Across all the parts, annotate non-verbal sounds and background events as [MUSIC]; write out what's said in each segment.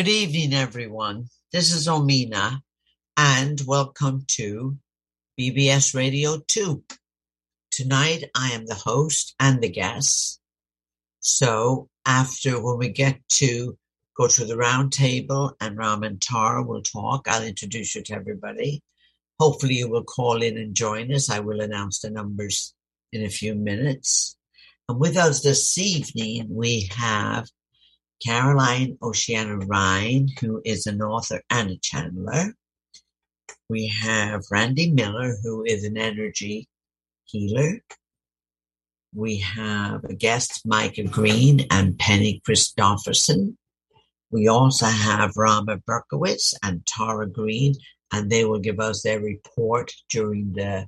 Good evening, everyone. This is Omena, and welcome to BBS Radio 2. Tonight, I am the host and the guest. So, after when we get to go to the round table and Ram and Tara will talk, I'll introduce you to everybody. Hopefully, you will call in and join us. I will announce the numbers in a few minutes. And with us this evening, we have Caroline Oceana Ryan, who is an author and a channeler. We have Randy Miller, who is an energy healer. We have a guest, Micah Green and Penny Christoffersen. We also have Rama Berkowitz and Tara Green, and they will give us their report during the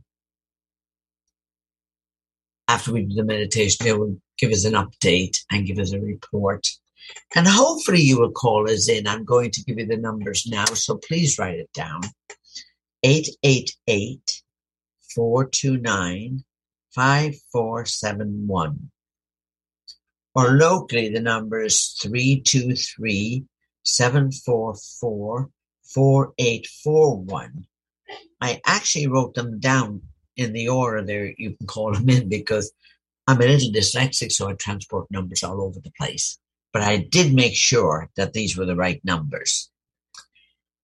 after we do the meditation. They will give us an update and give us a report and hopefully you will call us in. I'm going to give you the numbers now, so please write it down. 888 429 5471. Or locally, the number is 323 744 4841. I actually wrote them down in the order there you can call them in because I'm a little dyslexic, so I transport numbers all over the place but I did make sure that these were the right numbers.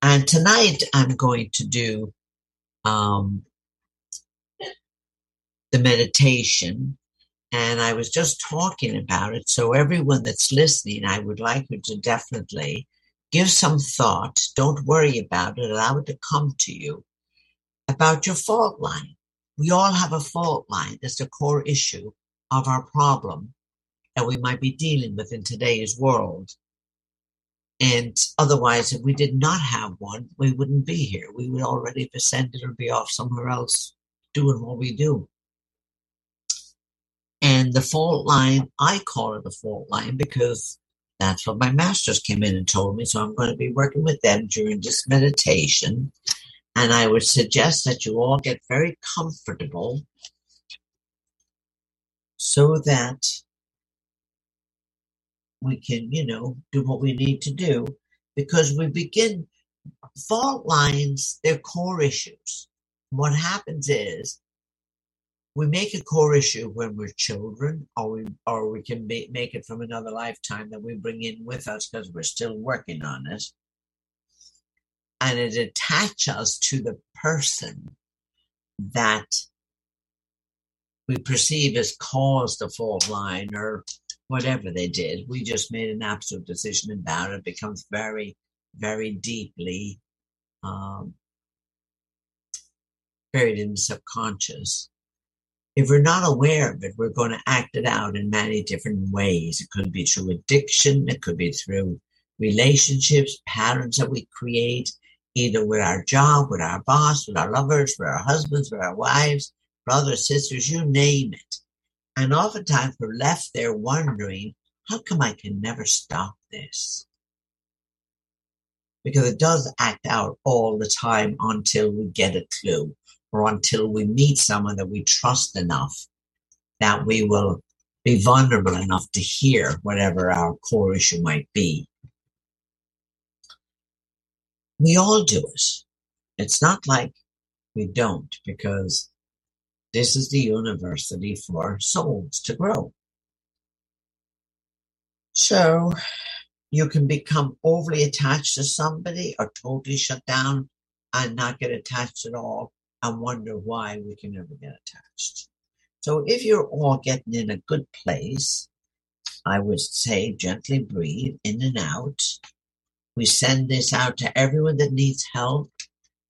And tonight I'm going to do um, the meditation. And I was just talking about it. So, everyone that's listening, I would like you to definitely give some thought. Don't worry about it. Allow it to come to you about your fault line. We all have a fault line. That's the core issue of our problem that we might be dealing with in today's world. And otherwise, if we did not have one, we wouldn't be here. We would already have ascended or be off somewhere else doing what we do. And the fault line, I call it a fault line because that's what my masters came in and told me. So I'm going to be working with them during this meditation. And I would suggest that you all get very comfortable so that we can, you know, do what we need to do because we begin fault lines, they're core issues. What happens is we make a core issue when we're children, or we or we can be, make it from another lifetime that we bring in with us because we're still working on it, and it attaches us to the person that we perceive as caused the fault line or whatever they did. We just made an absolute decision about it. it becomes very, very deeply um, buried in the subconscious. If we're not aware of it, we're going to act it out in many different ways. It could be through addiction, it could be through relationships, patterns that we create, either with our job, with our boss, with our lovers, with our husbands, with our wives, brothers, sisters, you name it. And oftentimes we're left there wondering, how come I can never stop this? Because it does act out all the time until we get a clue or until we meet someone that we trust enough that we will be vulnerable enough to hear whatever our core issue might be. We all do it. It's not like we don't because this is the university for souls to grow. So you can become overly attached to somebody or totally shut down and not get attached at all and wonder why we can never get attached. So if you're all getting in a good place, I would say gently breathe in and out. We send this out to everyone that needs help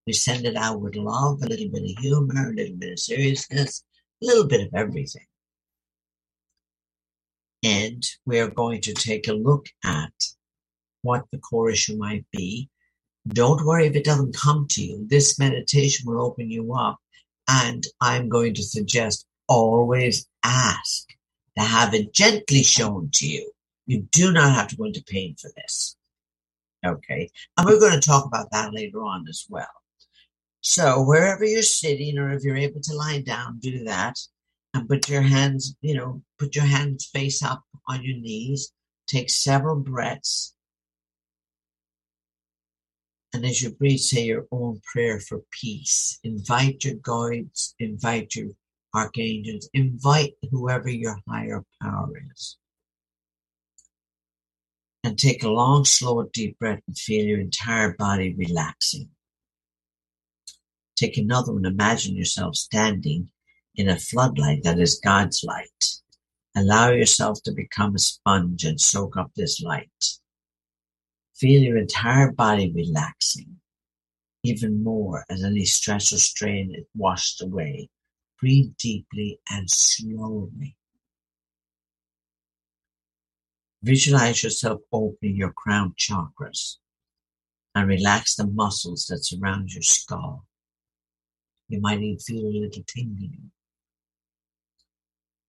we send it out with love, a little bit of humor, a little bit of seriousness, a little bit of everything. And we are going to take a look at what the core issue might be. Don't worry if it doesn't come to you. This meditation will open you up. And I'm going to suggest always ask to have it gently shown to you. You do not have to go into pain for this. Okay. And we're going to talk about that later on as well. So wherever you're sitting, or if you're able to lie down, do that. And put your hands, you know, put your hands face up on your knees. Take several breaths. And as you breathe, say your own prayer for peace. Invite your guides, invite your archangels, invite whoever your higher power is. And take a long, slow, deep breath and feel your entire body relaxing. Take another one. Imagine yourself standing in a floodlight that is God's light. Allow yourself to become a sponge and soak up this light. Feel your entire body relaxing even more as any stress or strain is washed away. Breathe deeply and slowly. Visualize yourself opening your crown chakras and relax the muscles that surround your skull. You might even feel a little tingling.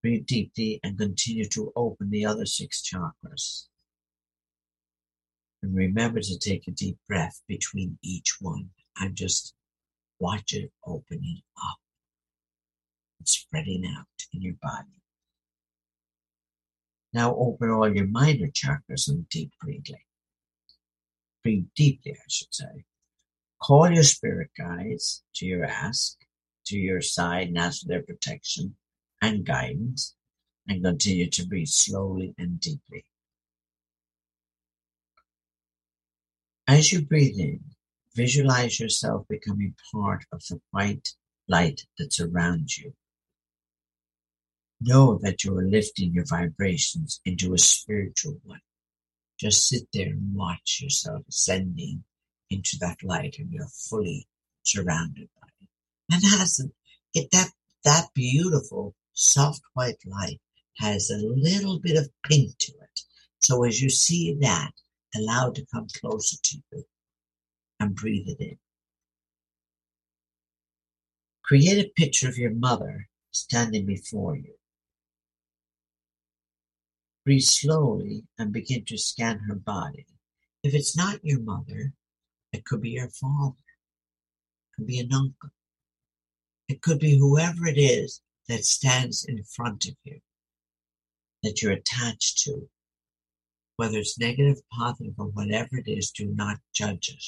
Breathe deeply and continue to open the other six chakras. And remember to take a deep breath between each one and just watch it opening up and spreading out in your body. Now open all your minor chakras and deep breathing. Breathe deeply, I should say. Call your spirit guides to your ask, to your side, and ask for their protection and guidance, and continue to breathe slowly and deeply. As you breathe in, visualize yourself becoming part of the white light that surrounds you. Know that you are lifting your vibrations into a spiritual one. Just sit there and watch yourself ascending into that light and you're fully surrounded by it. And has it that that beautiful soft white light has a little bit of pink to it. So as you see that, allow it to come closer to you and breathe it in. Create a picture of your mother standing before you. Breathe slowly and begin to scan her body. If it's not your mother, it could be your father, it could be an uncle, it could be whoever it is that stands in front of you that you're attached to whether it's negative, positive, or whatever it is, do not judge it.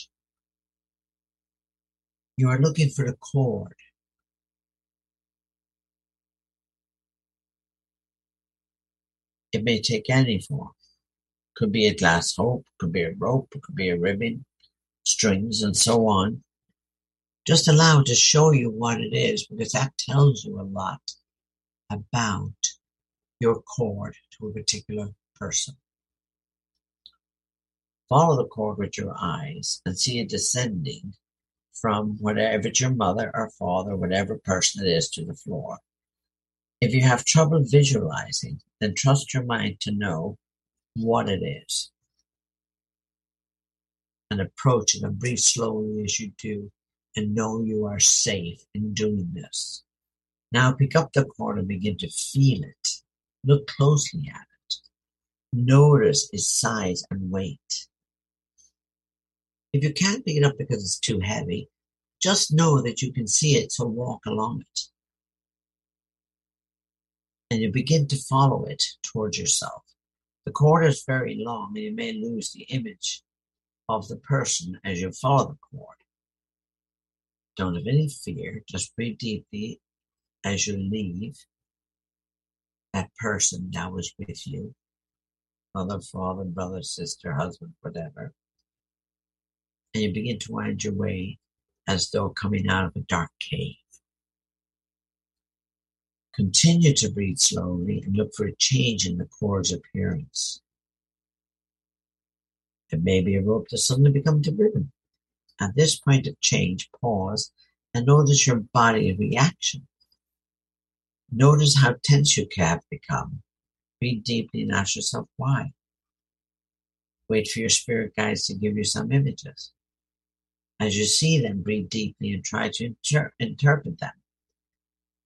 You are looking for the cord. It may take any form. Could be a glass hope, could be a rope, could be a ribbon, strings, and so on. Just allow it to show you what it is because that tells you a lot about your cord to a particular person. Follow the cord with your eyes and see it descending from whatever it's your mother or father, whatever person it is, to the floor. If you have trouble visualizing, then trust your mind to know what it is. And approach it and breathe slowly as you do, and know you are safe in doing this. Now pick up the cord and begin to feel it. Look closely at it. Notice its size and weight. If you can't pick it up because it's too heavy, just know that you can see it, so walk along it. And you begin to follow it towards yourself. The cord is very long and you may lose the image of the person as you follow the cord. Don't have any fear, just breathe deeply as you leave that person that was with you mother, father, brother, sister, husband, whatever and you begin to wind your way as though coming out of a dark cave. Continue to breathe slowly and look for a change in the cord's appearance. It may be a rope that suddenly becomes a ribbon. At this point of change, pause and notice your body reaction. Notice how tense you have become. Breathe deeply and ask yourself why. Wait for your spirit guides to give you some images. As you see them, breathe deeply and try to inter- interpret them.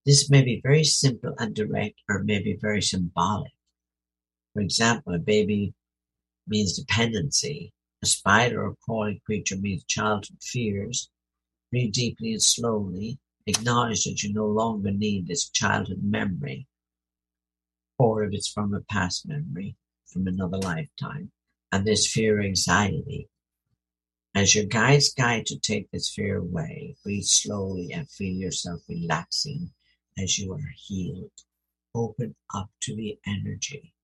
This may be very simple and direct, or may be very symbolic. For example, a baby means dependency. A spider or crawling creature means childhood fears. Breathe deeply and slowly. Acknowledge that you no longer need this childhood memory, or if it's from a past memory, from another lifetime. And this fear, anxiety, As your guides guide to take this fear away, breathe slowly and feel yourself relaxing as you are healed. Open up to the energy.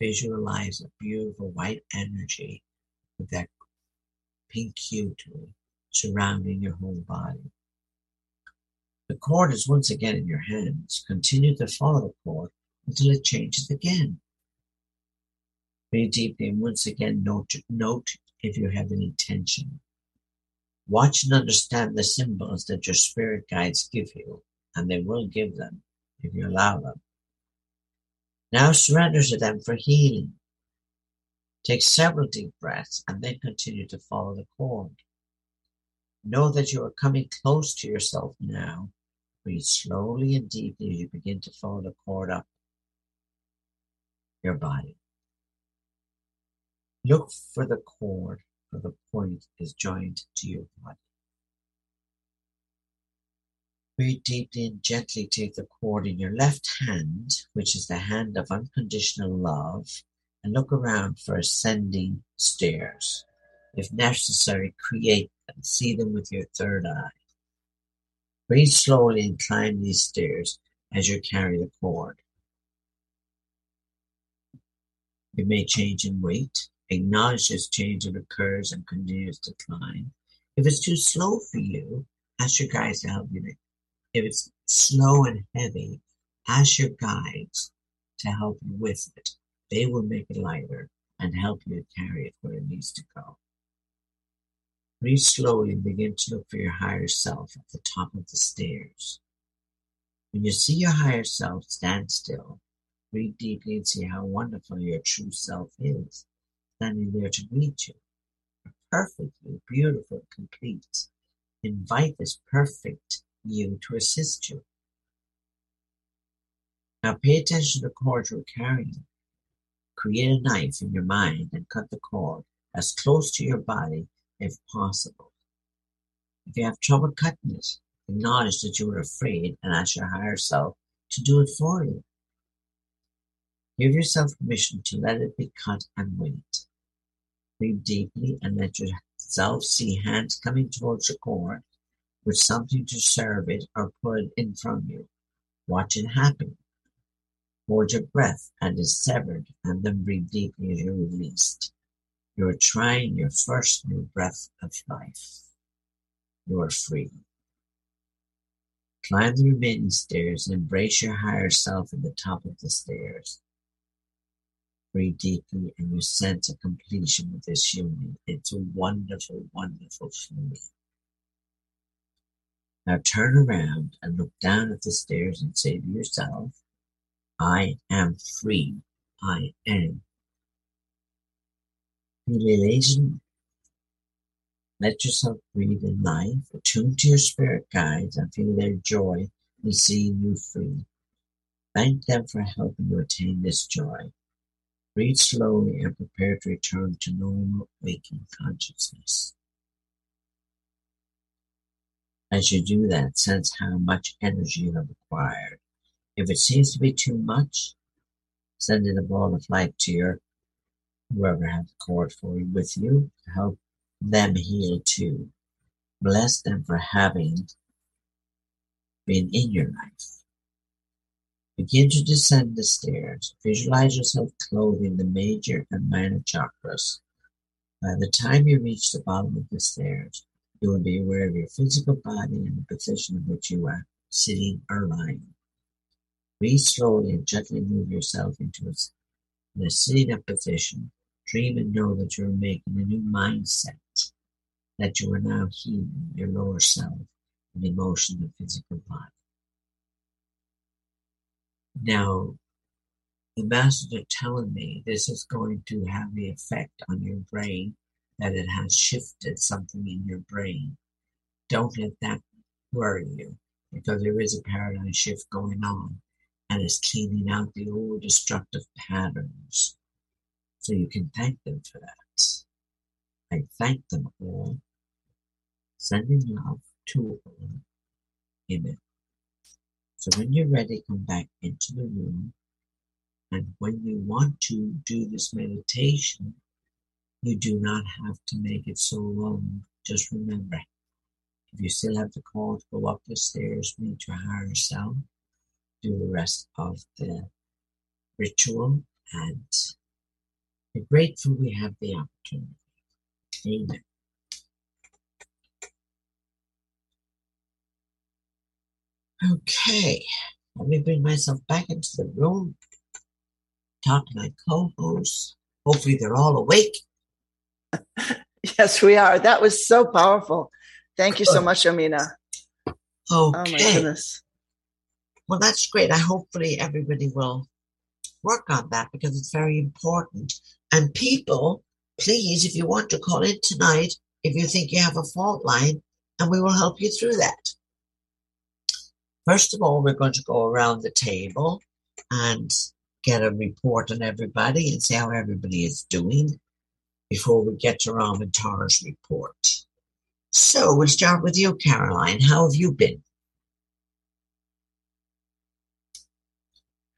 Visualize a beautiful white energy with that pink hue to it, surrounding your whole body. The cord is once again in your hands. Continue to follow the cord until it changes again. Breathe deeply and once again note, note if you have any tension. Watch and understand the symbols that your spirit guides give you, and they will give them if you allow them. Now surrender to them for healing. Take several deep breaths and then continue to follow the cord. Know that you are coming close to yourself now. Breathe slowly and deeply as you begin to follow the cord up your body. Look for the cord, for the point is joined to your body. Breathe deeply and gently take the cord in your left hand, which is the hand of unconditional love, and look around for ascending stairs. If necessary, create them. See them with your third eye. Breathe slowly and climb these stairs as you carry the cord. It may change in weight. Acknowledge this change that occurs and continues to climb. If it's too slow for you, ask your guides to help you. If it's slow and heavy, ask your guides to help you with it. They will make it lighter and help you carry it where it needs to go. Breathe slowly and begin to look for your higher self at the top of the stairs. When you see your higher self, stand still. Breathe deeply and see how wonderful your true self is standing there to greet you. Perfectly beautiful, complete. Invite this perfect you to assist you. Now pay attention to the cord you're carrying. Create a knife in your mind and cut the cord as close to your body if possible. If you have trouble cutting it, acknowledge that you are afraid and ask your higher self to do it for you. Give yourself permission to let it be cut and wait. Breathe deeply and let yourself see hands coming towards the cord with something to serve it or put in from you. Watch it happen. Hold your breath and it's severed and then breathe deeply as you're released. You are trying your first new breath of life. You are free. Climb the remaining stairs and embrace your higher self at the top of the stairs. Breathe deeply and you sense a completion with this union. It's a wonderful, wonderful feeling. Now turn around and look down at the stairs and say to yourself, I am free. I am. Feel Let yourself breathe in life, attune to your spirit guides, and feel their joy in seeing you free. Thank them for helping you attain this joy. Breathe slowly and prepare to return to normal waking consciousness. As you do that, sense how much energy you have acquired. If it seems to be too much, send in a ball of light to your whoever has the cord for you with you to help them heal too. Bless them for having been in your life. Begin to descend the stairs. Visualize yourself clothing the major and minor chakras. By the time you reach the bottom of the stairs, you will be aware of your physical body and the position in which you are sitting or lying. Breathe slowly and gently move yourself into a, a sitting up position. Dream and know that you are making a new mindset, that you are now healing your lower self and emotional and physical body. Now, the masters are telling me this is going to have the effect on your brain that it has shifted something in your brain. Don't let that worry you because there is a paradigm shift going on and it's cleaning out the old destructive patterns. So you can thank them for that. I thank them all. Sending love to all. Amen. So when you're ready, come back into the room. And when you want to do this meditation, You do not have to make it so long. Just remember, if you still have to call to go up the stairs, meet your higher self, do the rest of the ritual, and be grateful we have the opportunity. Amen. Okay, let me bring myself back into the room. Talk to my co-hosts. Hopefully, they're all awake. Yes, we are. That was so powerful. Thank you so much, Omena. Okay. Oh my goodness. Well, that's great. I hopefully everybody will work on that because it's very important. And people, please, if you want to call in tonight, if you think you have a fault line, and we will help you through that. First of all, we're going to go around the table and get a report on everybody and see how everybody is doing before we get to Ram Tara's report. So we'll start with you, Caroline. How have you been?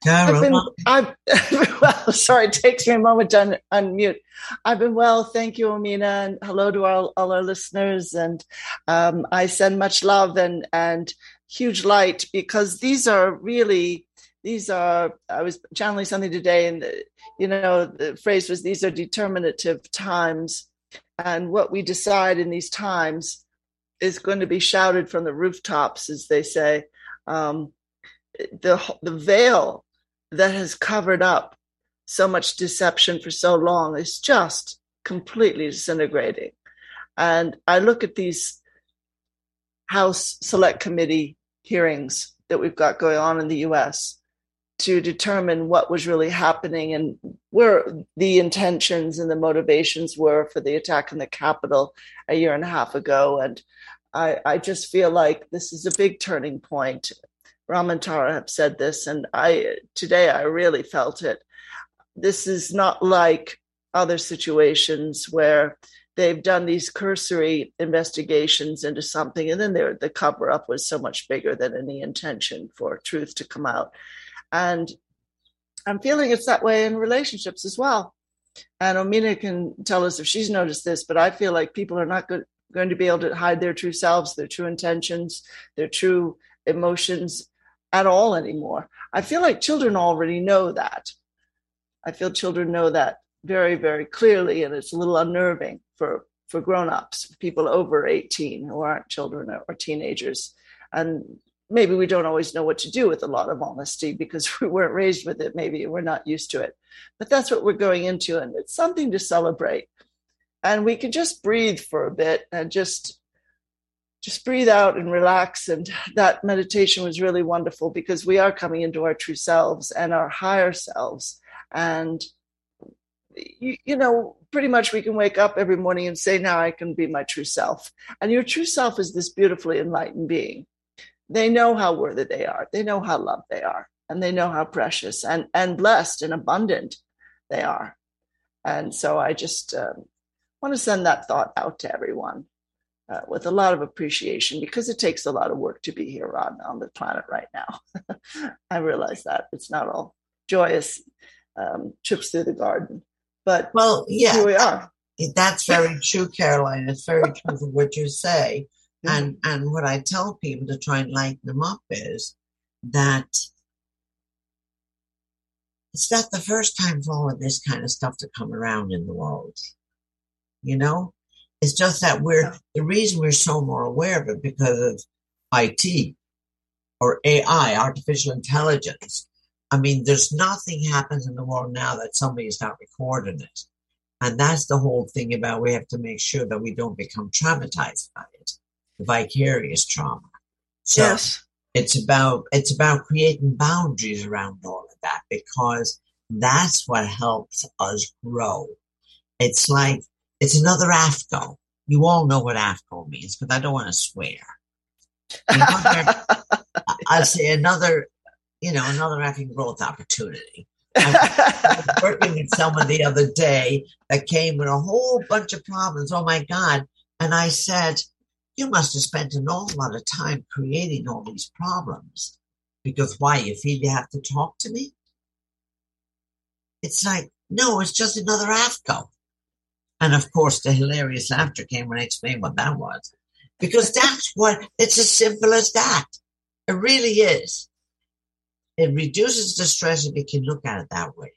Caroline. I've been, I've, [LAUGHS] well, sorry, it takes me a moment to un, unmute. I've been well, thank you, Omena, and hello to all, all our listeners. And um, I send much love and and huge light because these are really these are i was channeling something today and you know the phrase was these are determinative times. And what we decide in these times is going to be shouted from the rooftops as they say. Um, the the veil that has covered up so much deception for so long is just completely disintegrating. And i look at these house select committee hearings that we've got going on in the US to determine what was really happening and where the intentions and the motivations were for the attack on the Capitol a year and a half ago. And I, I just feel like this is a big turning point. Ram and have said this, and I today I really felt it. This is not like other situations where they've done these cursory investigations into something and then the cover up was so much bigger than any intention for truth to come out and i'm feeling it's that way in relationships as well. And omena can tell us if she's noticed this but i feel like people are not good, going to be able to hide their true selves their true intentions their true emotions at all anymore. I feel like children already know that. I feel children know that very very clearly and it's a little unnerving for for grown-ups people over 18 who aren't children or, or teenagers. And maybe we don't always know what to do with a lot of honesty because [LAUGHS] we weren't raised with it. Maybe we're not used to it. But that's what we're going into and it's something to celebrate. And we can just breathe for a bit and just just breathe out and relax. And [LAUGHS] that meditation was really wonderful because we are coming into our true selves and our higher selves. And you, you know, pretty much we can wake up every morning and say, now I can be my true self. And your true self is this beautifully enlightened being. They know how worthy they are. They know how loved they are. And they know how precious and, and blessed and abundant they are. And so I just um, want to send that thought out to everyone uh, with a lot of appreciation because it takes a lot of work to be here on, on the planet right now. [LAUGHS] I realize that it's not all joyous um, trips through the garden. But well, yeah, here we are. That's very true, Caroline. It's very true for what you say. And and what I tell people to try and lighten them up is that it's not the first time for all of this kind of stuff to come around in the world. You know? It's just that we're yeah. the reason we're so more aware of it because of IT or AI, artificial intelligence. I mean, there's nothing happens in the world now that somebody is not recording it. And that's the whole thing about we have to make sure that we don't become traumatized by it, vicarious trauma. So yes. it's about it's about creating boundaries around all of that because that's what helps us grow. It's like it's another AFCO. You all know what AFCO means, but I don't want to swear. Another, I say another you know, another effing growth opportunity. I was working with someone the other day that came with a whole bunch of problems. Oh my God. And I said, You must have spent an awful lot of time creating all these problems. Because why? You feel you have to talk to me? It's like, no, it's just another AFCO. And of course, the hilarious laughter came when I explained what that was. Because that's what, it's as simple as that. It really is. It reduces the stress if we can look at it that way.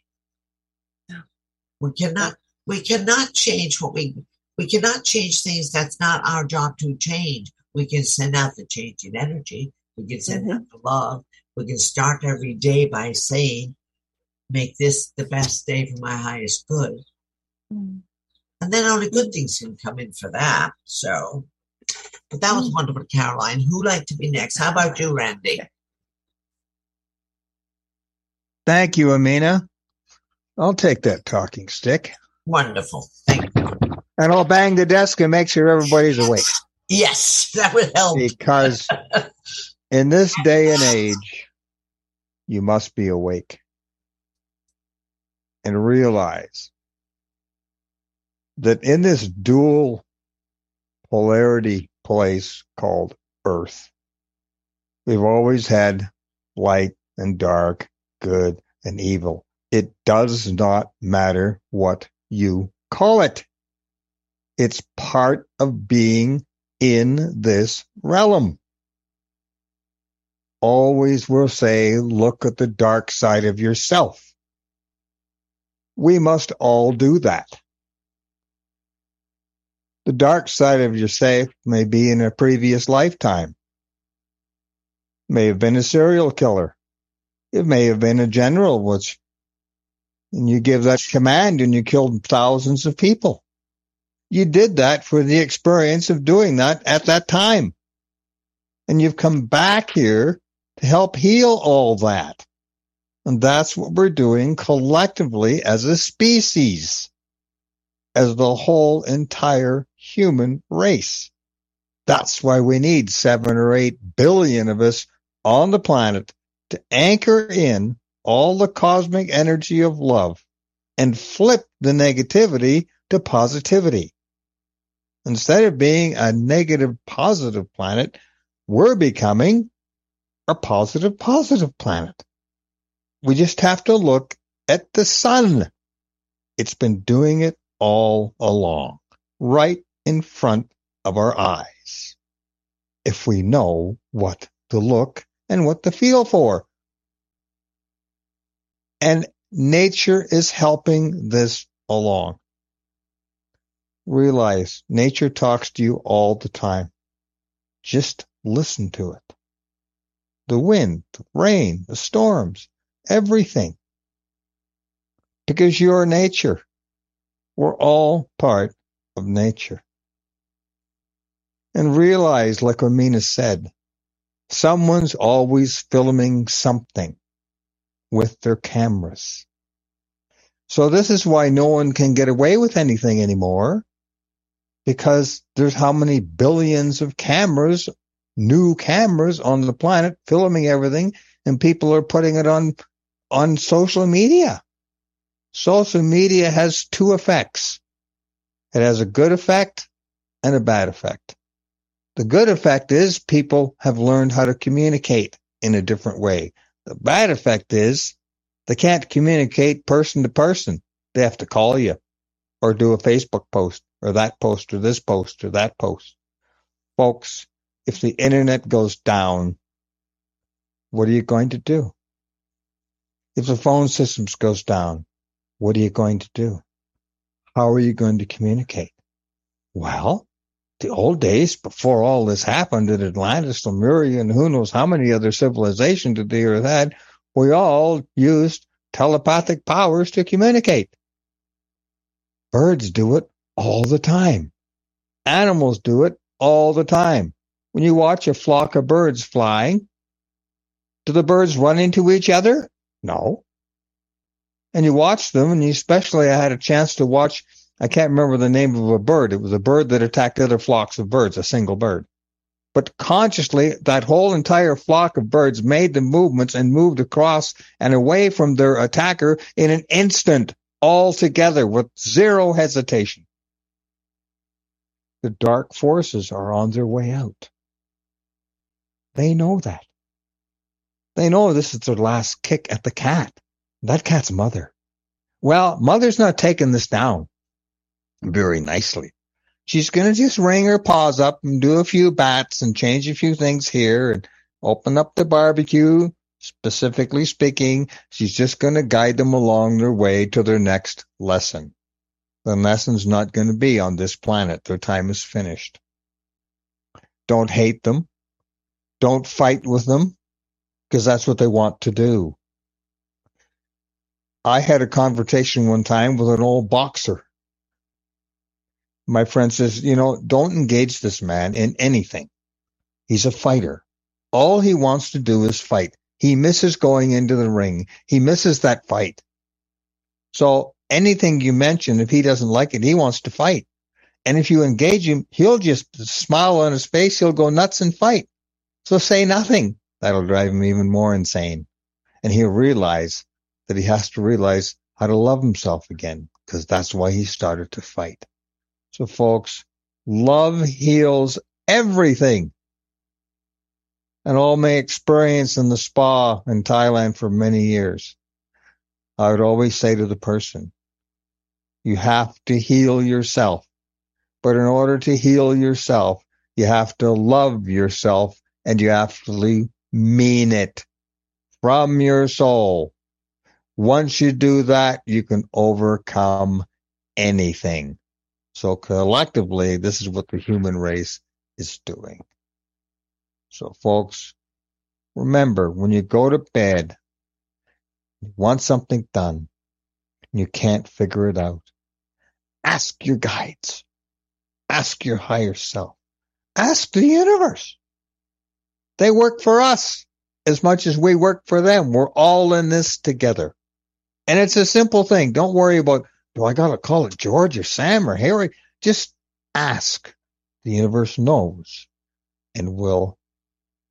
We cannot, we cannot change what we, we cannot change things that's not our job to change. We can send out the change in energy. We can send mm-hmm. out the love. We can start every day by saying, make this the best day for my highest good. Mm. And then only good things can come in for that. So, but that was mm. wonderful, Caroline. Who'd like to be next? How about you, Randy? Thank you, Omena. I'll take that talking stick. Wonderful. Thank you. And I'll bang the desk and make sure everybody's awake. Yes, that would help. Because in this day and age, you must be awake and realize that in this dual polarity place called Earth, we've always had light and dark, good and evil. It does not matter what you call it. It's part of being in this realm. Always will say, look at the dark side of yourself. We must all do that. The dark side of yourself may be in a previous lifetime. May have been a serial killer. It may have been a general, which, and you give that command and you killed thousands of people. You did that for the experience of doing that at that time. And you've come back here to help heal all that. And that's what we're doing collectively as a species, as the whole entire human race. That's why we need seven or eight billion of us on the planet to anchor in all the cosmic energy of love and flip the negativity to positivity. Instead of being a negative positive planet, we're becoming a positive positive planet. We just have to look at the sun. It's been doing it all along, right in front of our eyes. If we know what to look and what to feel for. And nature is helping this along. Realize nature talks to you all the time. Just listen to it. The wind, the rain, the storms, everything. Because you're nature. We're all part of nature. And realize, like Omena said, someone's always filming something with their cameras. So this is why no one can get away with anything anymore because there's how many billions of cameras, new cameras on the planet filming everything and people are putting it on on social media. Social media has two effects. It has a good effect and a bad effect. The good effect is people have learned how to communicate in a different way. The bad effect is they can't communicate person to person. They have to call you or do a Facebook post or that post or this post or that post. Folks, if the internet goes down, what are you going to do? If the phone systems goes down, what are you going to do? How are you going to communicate? Well, the old days before all this happened in Atlantis, Lemuria, and who knows how many other civilizations that the earth had, we all used telepathic powers to communicate. Birds do it all the time. Animals do it all the time. When you watch a flock of birds flying, do the birds run into each other? No. And you watch them, and especially I had a chance to watch, I can't remember the name of a bird. It was a bird that attacked other flocks of birds, a single bird. But consciously, that whole entire flock of birds made the movements and moved across and away from their attacker in an instant, all together with zero hesitation. The dark forces are on their way out. They know that. They know this is their last kick at the cat. That cat's mother. Well, mother's not taking this down. very nicely. She's going to just ring her paws up and do a few bats and change a few things here and open up the barbecue. Specifically speaking, she's just going to guide them along their way to their next lesson. The lesson's not going to be on this planet. Their time is finished. Don't hate them. Don't fight with them because that's what they want to do. I had a conversation one time with an old boxer. My friend says, you know, don't engage this man in anything. He's a fighter. All he wants to do is fight. He misses going into the ring. He misses that fight. So anything you mention, if he doesn't like it, he wants to fight. And if you engage him, he'll just smile on his face. He'll go nuts and fight. So say nothing. That'll drive him even more insane. And he'll realize that he has to realize how to love himself again because that's why he started to fight. So folks, love heals everything. And all my experience in the spa in Thailand for many years, I would always say to the person, you have to heal yourself. But in order to heal yourself, you have to love yourself and you have to mean it from your soul. Once you do that, you can overcome anything. So collectively, this is what the human race is doing. So folks, remember when you go to bed, you want something done, you can't figure it out, ask your guides, ask your higher self, ask the universe. They work for us as much as we work for them. We're all in this together. And it's a simple thing. Don't worry about, do I got to call it George or Sam or Harry? Just ask. The universe knows and will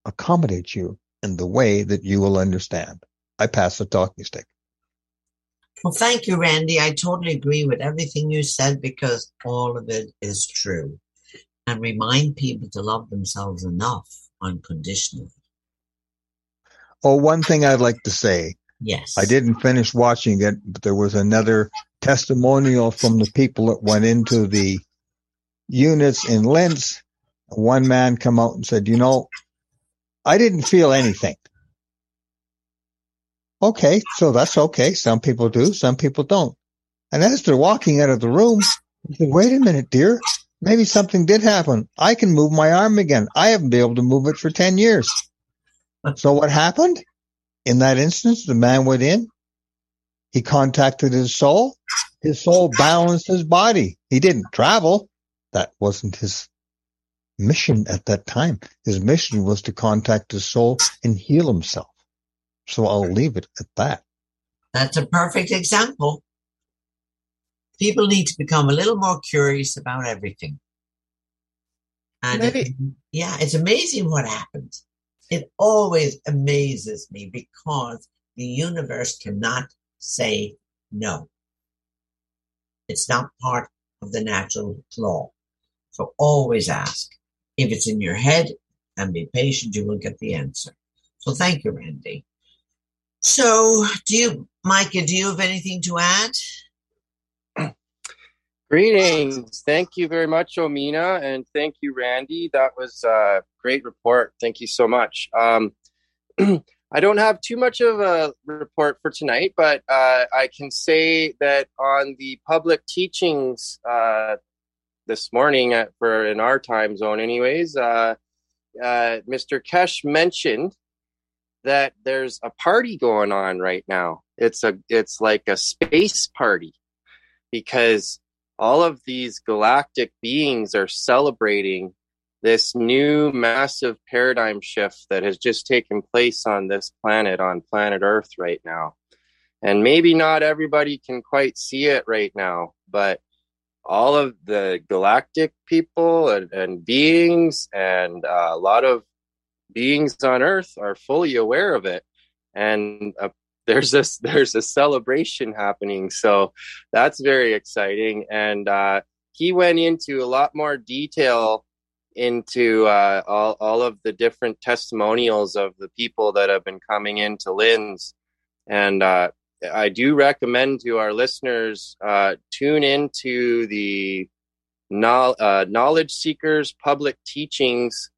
accommodate you in the way that you will understand. I pass the talking stick. Well, thank you, Randy. I totally agree with everything you said because all of it is true. And remind people to love themselves enough unconditionally. Oh, one thing I'd like to say Yes. I didn't finish watching it, but there was another testimonial from the people that went into the units in Linz. One man come out and said, you know, I didn't feel anything. Okay, so that's okay. Some people do, some people don't. And as they're walking out of the room, said, wait a minute, dear. Maybe something did happen. I can move my arm again. I haven't been able to move it for 10 years. So what happened? In that instance, the man went in. He contacted his soul. His soul balanced his body. He didn't travel. That wasn't his mission at that time. His mission was to contact his soul and heal himself. So I'll leave it at that. That's a perfect example. People need to become a little more curious about everything. And Maybe- it- yeah, it's amazing what happens. It always amazes me because the universe cannot say no. It's not part of the natural law. So always ask. If it's in your head and be patient, you will get the answer. So thank you, Randy. So do you, Micah, do you have anything to add? Greetings. Thank you very much, Omena, and thank you, Randy. That was a great report. Thank you so much. Um, [CLEARS THROAT] I don't have too much of a report for tonight, but uh, I can say that on the public teachings uh, this morning at, for in our time zone, anyways, uh, uh, Mr. Keshe mentioned that there's a party going on right now. It's a it's like a space party because all of these galactic beings are celebrating this new massive paradigm shift that has just taken place on this planet, on planet Earth right now. And maybe not everybody can quite see it right now, but all of the galactic people and, and beings and uh, a lot of beings on Earth are fully aware of it. And uh, there's this [LAUGHS] there's a celebration happening. So that's very exciting. And uh, he went into a lot more detail into uh, all, all of the different testimonials of the people that have been coming into Linz. And uh, I do recommend to our listeners uh, tune into the uh, Knowledge Seekers public teachings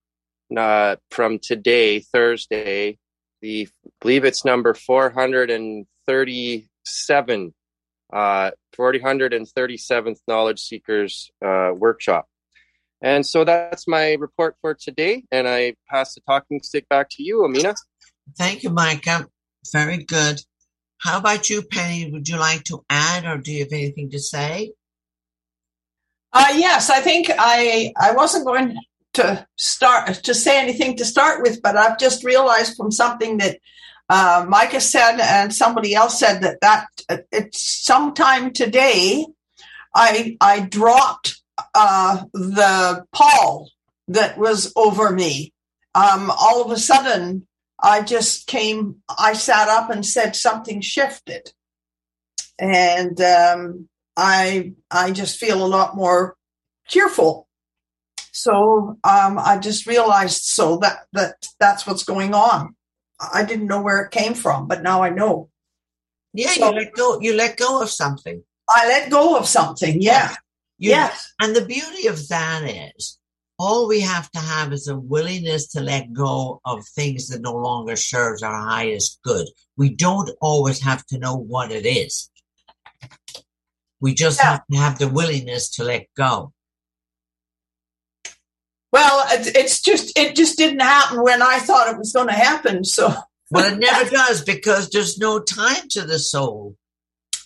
uh, from today, Thursday. The I believe it's number 437, uh, 437th Knowledge Seekers uh, workshop. And so that's my report for today. And I pass the talking stick back to you, Omena. Thank you, Micah. Very good. How about you, Penny? Would you like to add or do you have anything to say? Uh, yes, I think I I wasn't going to start to say anything to start with, but I've just realized from something that uh, Micah said and somebody else said that that it's sometime today. I I dropped uh, the pall that was over me. Um, all of a sudden, I just came, I sat up and said something shifted. And um, I, I just feel a lot more cheerful. So um, I just realized so that, that that's what's going on. I didn't know where it came from, but now I know. Yeah, So- you let go. You let go of something. I let go of something. Yeah. You- yes. And the beauty of that is, all we have to have is a willingness to let go of things that no longer serves our highest good. We don't always have to know what it is. We just Yeah. have to have the willingness to let go. Well, it's, it's just, it just didn't happen when I thought it was going to happen. So, Well, it never [LAUGHS] does because there's no time to the soul.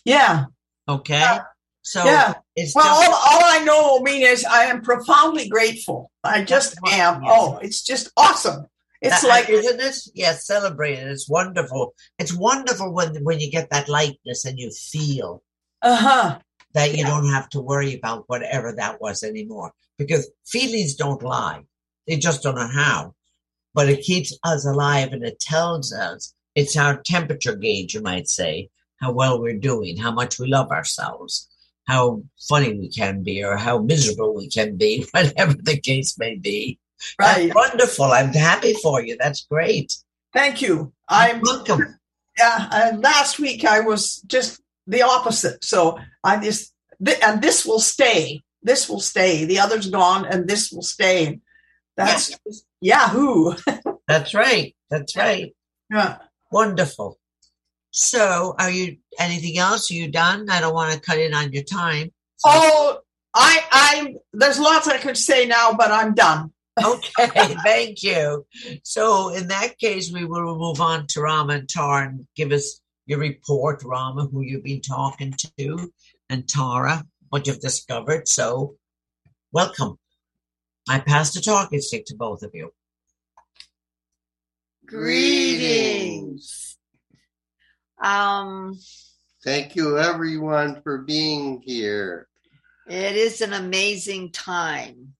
yeah. Okay. Yeah. So Yeah. it's Well, just, all, all I know, I mean, is I am profoundly grateful. I just am. yes. Oh, it's just awesome. It's that- like, isn't it? Yes, celebrate it. It's wonderful. It's wonderful when when you get that lightness and you feel uh huh. That you Yeah. don't have to worry about whatever that was anymore because feelings don't lie. They just don't know how. But it keeps us alive and it tells us it's our temperature gauge, you might say, how well we're doing, how much we love ourselves, how funny we can be, or how miserable we can be, [LAUGHS] whatever the case may be. Right. That's wonderful. I'm happy for you. That's great. Thank you. I'm, welcome. yeah. Uh, last week I was just the opposite. So I just, th- and this will stay. This will stay. The other's gone and this will stay. That's Yahoo. [LAUGHS] That's right. That's right. Yeah. Wonderful. So, are you anything else? Are you done? I don't want to cut in on your time. So- Oh, I, I, there's lots I could say now, but I'm done. okay, [LAUGHS] thank you. So, in that case, we will move on to Rama and Tara and give us your report, Rama, who you've been talking to, and Tara, what you've discovered. So, welcome. I pass the talking stick to both of you. Greetings. Um, Thank you, everyone, for being here. it is an amazing time.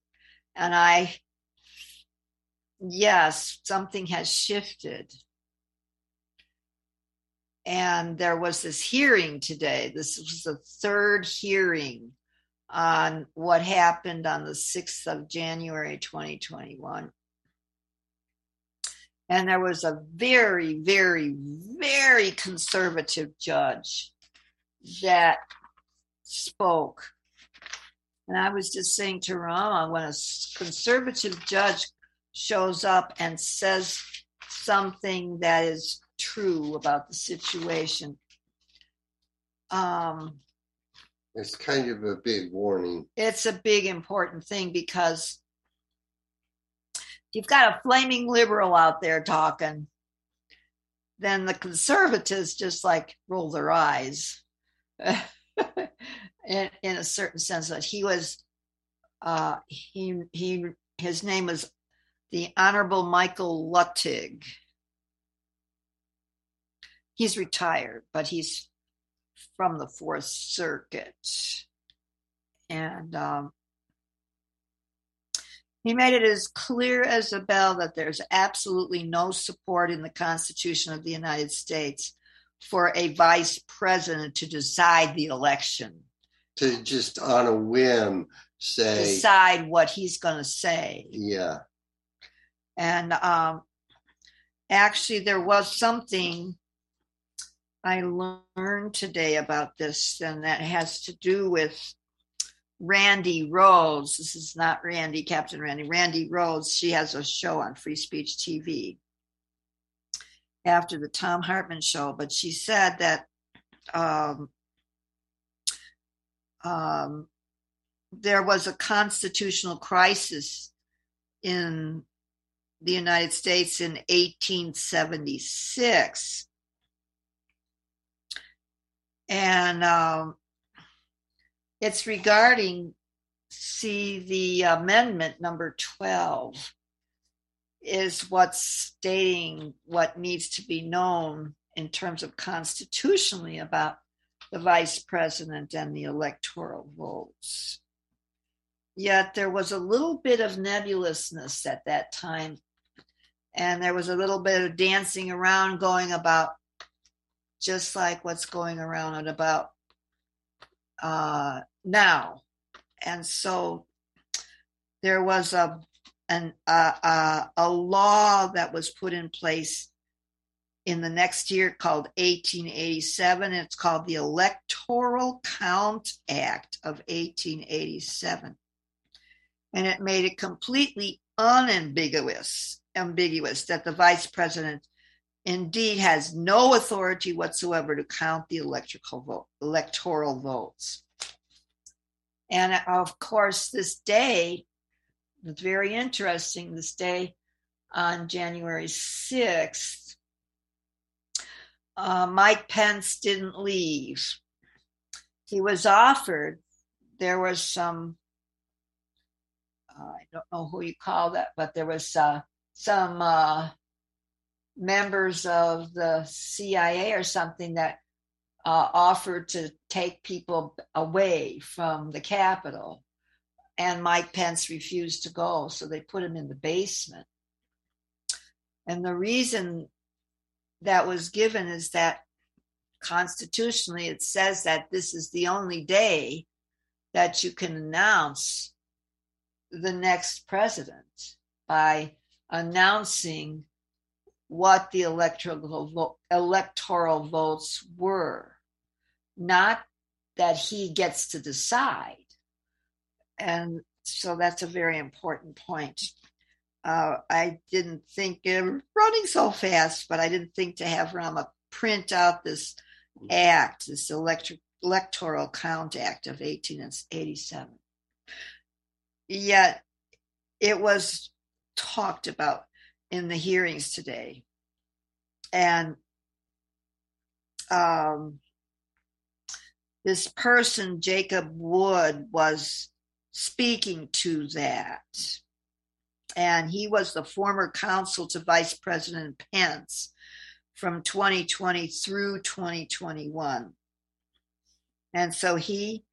And I, yes, something has shifted. And there was this hearing today. This was the third hearing on what happened on the 6th of January 2021. And there was a very, very, very conservative judge that spoke. And I was just saying to Rama, when a conservative judge shows up and says something that is true about the situation, um, It's kind of a big warning. it's a big important thing because you've got a flaming liberal out there talking then the conservatives just like roll their eyes [LAUGHS] in, in a certain sense that he was uh he he his name was the honorable michael luttig he's retired but he's from the fourth circuit. And um, he made it as clear as a bell that there's absolutely no support in the Constitution of the United States for a vice president to decide the election, To just on a whim say, decide what he's going to say. yeah, And um, actually, there was something I learned today about this, and that has to do with Randi Rhodes. This is not Randy, Captain Randy. Randi Rhodes, she has a show on Free Speech TV after the Thom Hartmann show, but she said that um, um, there was a constitutional crisis in the United States in 1876. And um, it's regarding, see, the amendment number 12 is what's stating what needs to be known in terms of constitutionally about the vice president and the electoral votes. Yet there was a little bit of nebulousness at that time, and there was a little bit of dancing around going about just like what's going around at about uh, now. And so there was a an, a law that was put in place in the next year called 1887. It's called the Electoral Count Act of 1887. And it made it completely unambiguous ambiguous that the vice president indeed has no authority whatsoever to count the electrical vote, electoral votes. And of course, this day, it's very interesting, this day on January 6th, uh, Mike Pence didn't leave. He was offered, there was some, uh, I don't know who you call that, but there was uh, some uh, members of the CIA or something that uh, offered to take people away from the Capitol. And Mike Pence refused to go, so they put him in the basement. And the reason that was given is that constitutionally it says that this is the only day that you can announce the next president by announcing what the electoral electoral votes were. Not that he gets to decide. And so that's a very important point. Uh, I didn't think running so fast, but I didn't think to have Rama print out this act, this electric, electoral count act of 1887. Yet it was talked about in the hearings today. And um, this person, Jacob Wood, was speaking to that and he was the former counsel to Vice President Pence from 2020 through 2021. And so he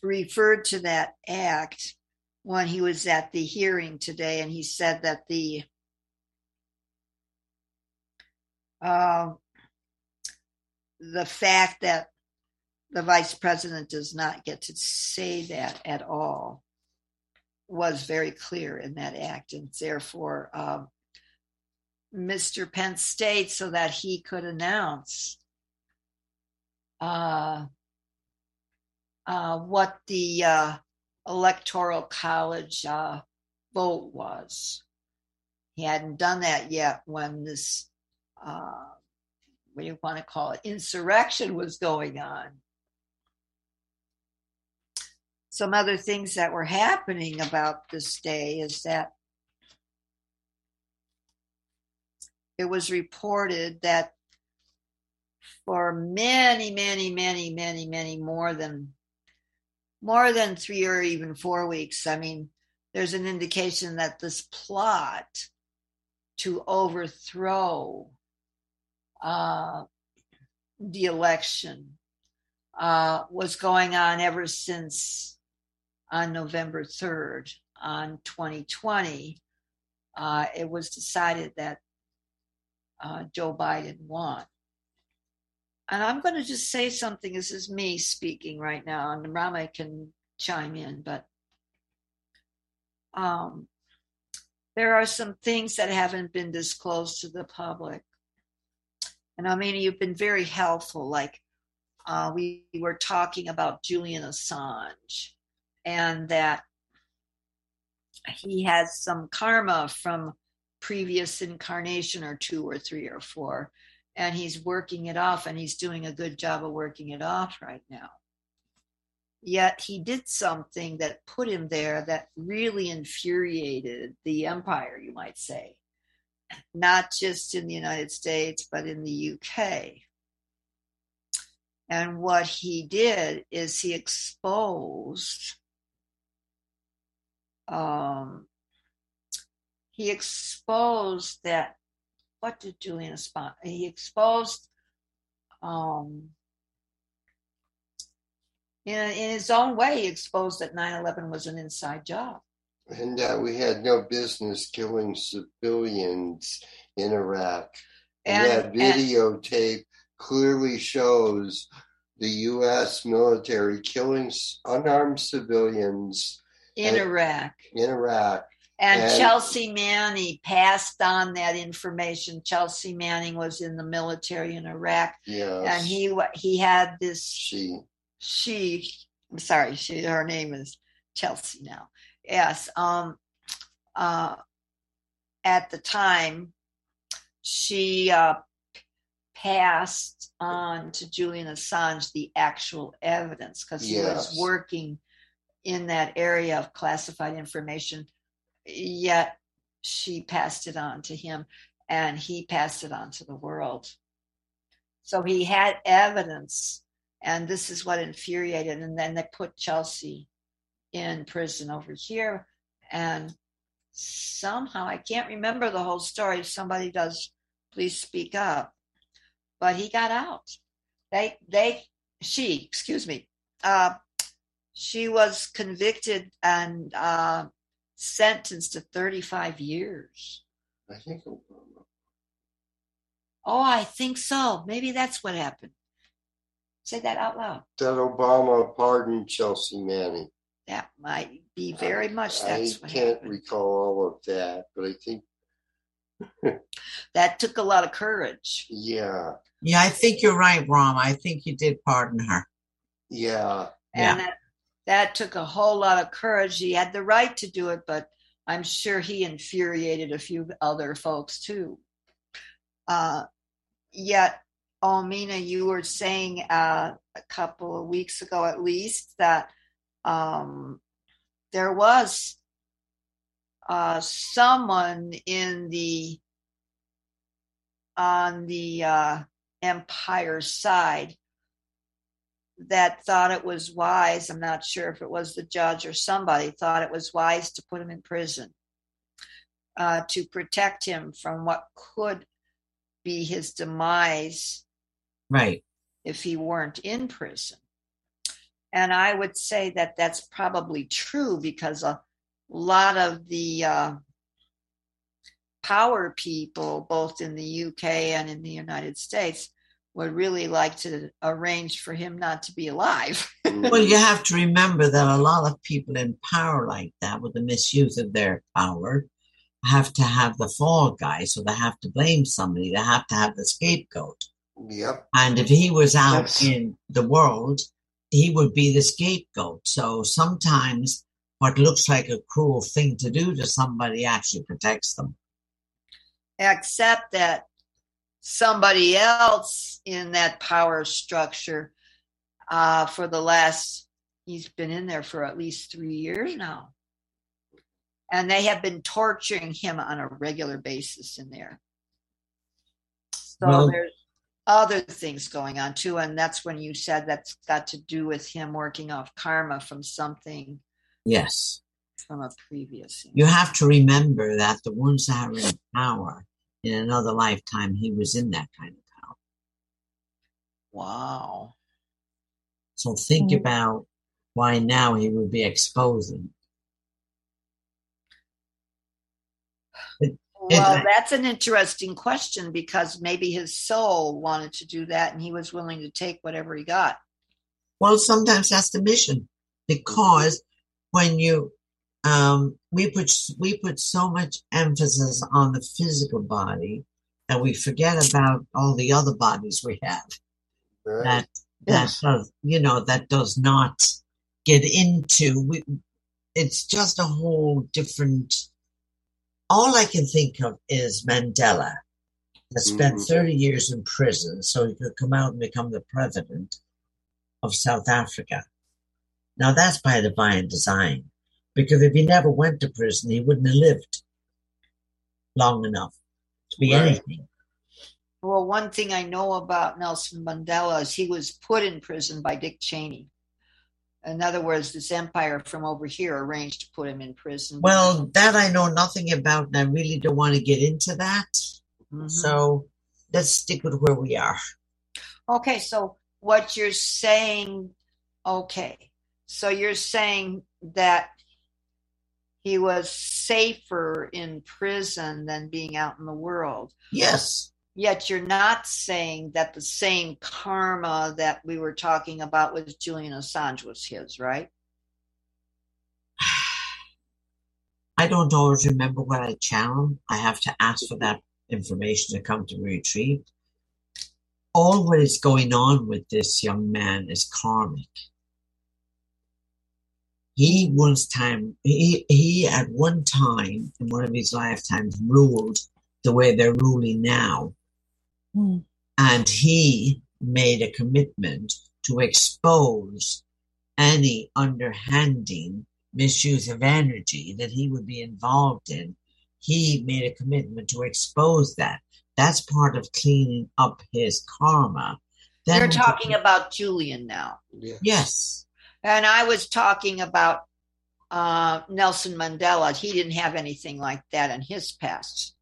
referred to that act when he was at the hearing today, and he said that the uh, the fact that the vice president does not get to say that at all was very clear in that act, and therefore um, Mr. Pence stayed so that he could announce uh, uh, what the uh, electoral college uh, vote was. He hadn't done that yet when this, uh, what do you want to call it, insurrection was going on some other things that were happening about this day is that it was reported that for many, many, many, many, many more than more than three or even four weeks. I mean, there's an indication that this plot to overthrow uh, the election uh, was going on ever since on November 3rd on 2020, uh, it was decided that uh, Joe Biden won. And I'm going to just say something. This is me speaking right now, and Rama can chime in, but um, there are some things that haven't been disclosed to the public. And I mean, you've been very helpful. Like uh, we were talking about Julian Assange and that he has some karma from previous incarnation or two or three or four and he's working it off and he's doing a good job of working it off right now yet he did something that put him there that really infuriated the empire you might say not just in the united states but in the uk and what he did is he exposed um, he exposed that what did Julian expose? He exposed um, in, in his own way, he exposed that 9-11 was an inside job. And that we had no business killing civilians in Iraq. And, and that videotape and, clearly shows the U.S. military killing unarmed civilians in Iraq. In Iraq. And, and, Chelsea Manning passed on that information. Chelsea Manning was in the military in Iraq, yes. and he he had this. She. She. I'm sorry. She. Her name is Chelsea now. Yes. Um. Uh. At the time, she uh, passed on to Julian Assange the actual evidence because he was working in that area of classified information, yet she passed it on to him and he passed it on to the world. So he had evidence, and this is what infuriated. And then they put Chelsea in prison over here. And somehow, I can't remember the whole story. If somebody does, please speak up. But he got out. They, they, she, excuse me, uh, she was convicted and uh, sentenced to 35 years. I think Obama. Oh, I think so. Maybe that's what happened. Say that out loud. That Obama pardoned Chelsea Manning. That might be very much that's I what can't happened. recall all of that, but I think that took a lot of courage. Yeah. Yeah, I think you're right, Rom. I think you did pardon her. Yeah. And Yeah. that that took a whole lot of courage. He had the right to do it, but I'm sure he infuriated a few other folks too. Uh, yet, Omena, you were saying uh, a couple of weeks ago at least that um, there was uh, someone in the on the uh, empire side that thought it was wise. I'm not sure if it was the judge or somebody thought it was wise to put him in prison uh, to protect him from what could be his demise Right. if he weren't in prison. And I would say that that's probably true because a lot of the uh, power people, both in the UK and in the United States, would really like to arrange for him not to be alive. Well, you have to remember that a lot of people in power like that, with the misuse of their power, have to have the fall guy. So they have to blame somebody. They have to have the scapegoat. Yep. And if he was out Yes. in the world, he would be the scapegoat. So sometimes what looks like a cruel thing to do to somebody actually protects them. Except that somebody else in that power structure uh, for the last, he's been in there for at least three years now. And they have been torturing him on a regular basis in there. So Well- there's other things going on too. And that's when you said that's got to do with him working off karma from something Yes. from a previous. You have to remember that the ones that are in power, in another lifetime, he was in that kind of power. Wow. So think Mhm. about why now he would be exposing. Well, It- that's an interesting question because maybe his soul wanted to do that and he was willing to take whatever he got. Well, sometimes that's the mission because when you um, we put we put so much emphasis on the physical body and we forget about all the other bodies we have. Right. That that Yes. does, you know, that does not get into. We, it's just a whole different. All I can think of is Mandela, that spent Mhm. 30 years in prison so he could come out and become the president of South Africa. Now that's by divine design, because if he never went to prison, he wouldn't have lived long enough to be Right. anything. Well, one thing I know about Nelson Mandela is he was put in prison by Dick Cheney. In other words, this empire from over here arranged to put him in prison. Well, that I know nothing about, and I really don't want to get into that. Mhm. So let's stick with where we are. Okay, so what you're saying, okay, so you're saying that he was safer in prison than being out in the world. Yes. Yet you're not saying that the same karma that we were talking about with Julian Assange was his, right? I don't always remember what I channel. I have to ask for that information to come to me retrieved. All what is going on with this young man is karmic. He once time he he at one time in one of his lifetimes ruled the way they're ruling now. Hmm. And he made a commitment to expose any underhanding misuse of energy that he would be involved in. He made a commitment to expose that. That's part of cleaning up his karma. Then You're talking about Julian now. Yeah. Yes. And I was talking about uh, Nelson Mandela. He didn't have anything like that in his past.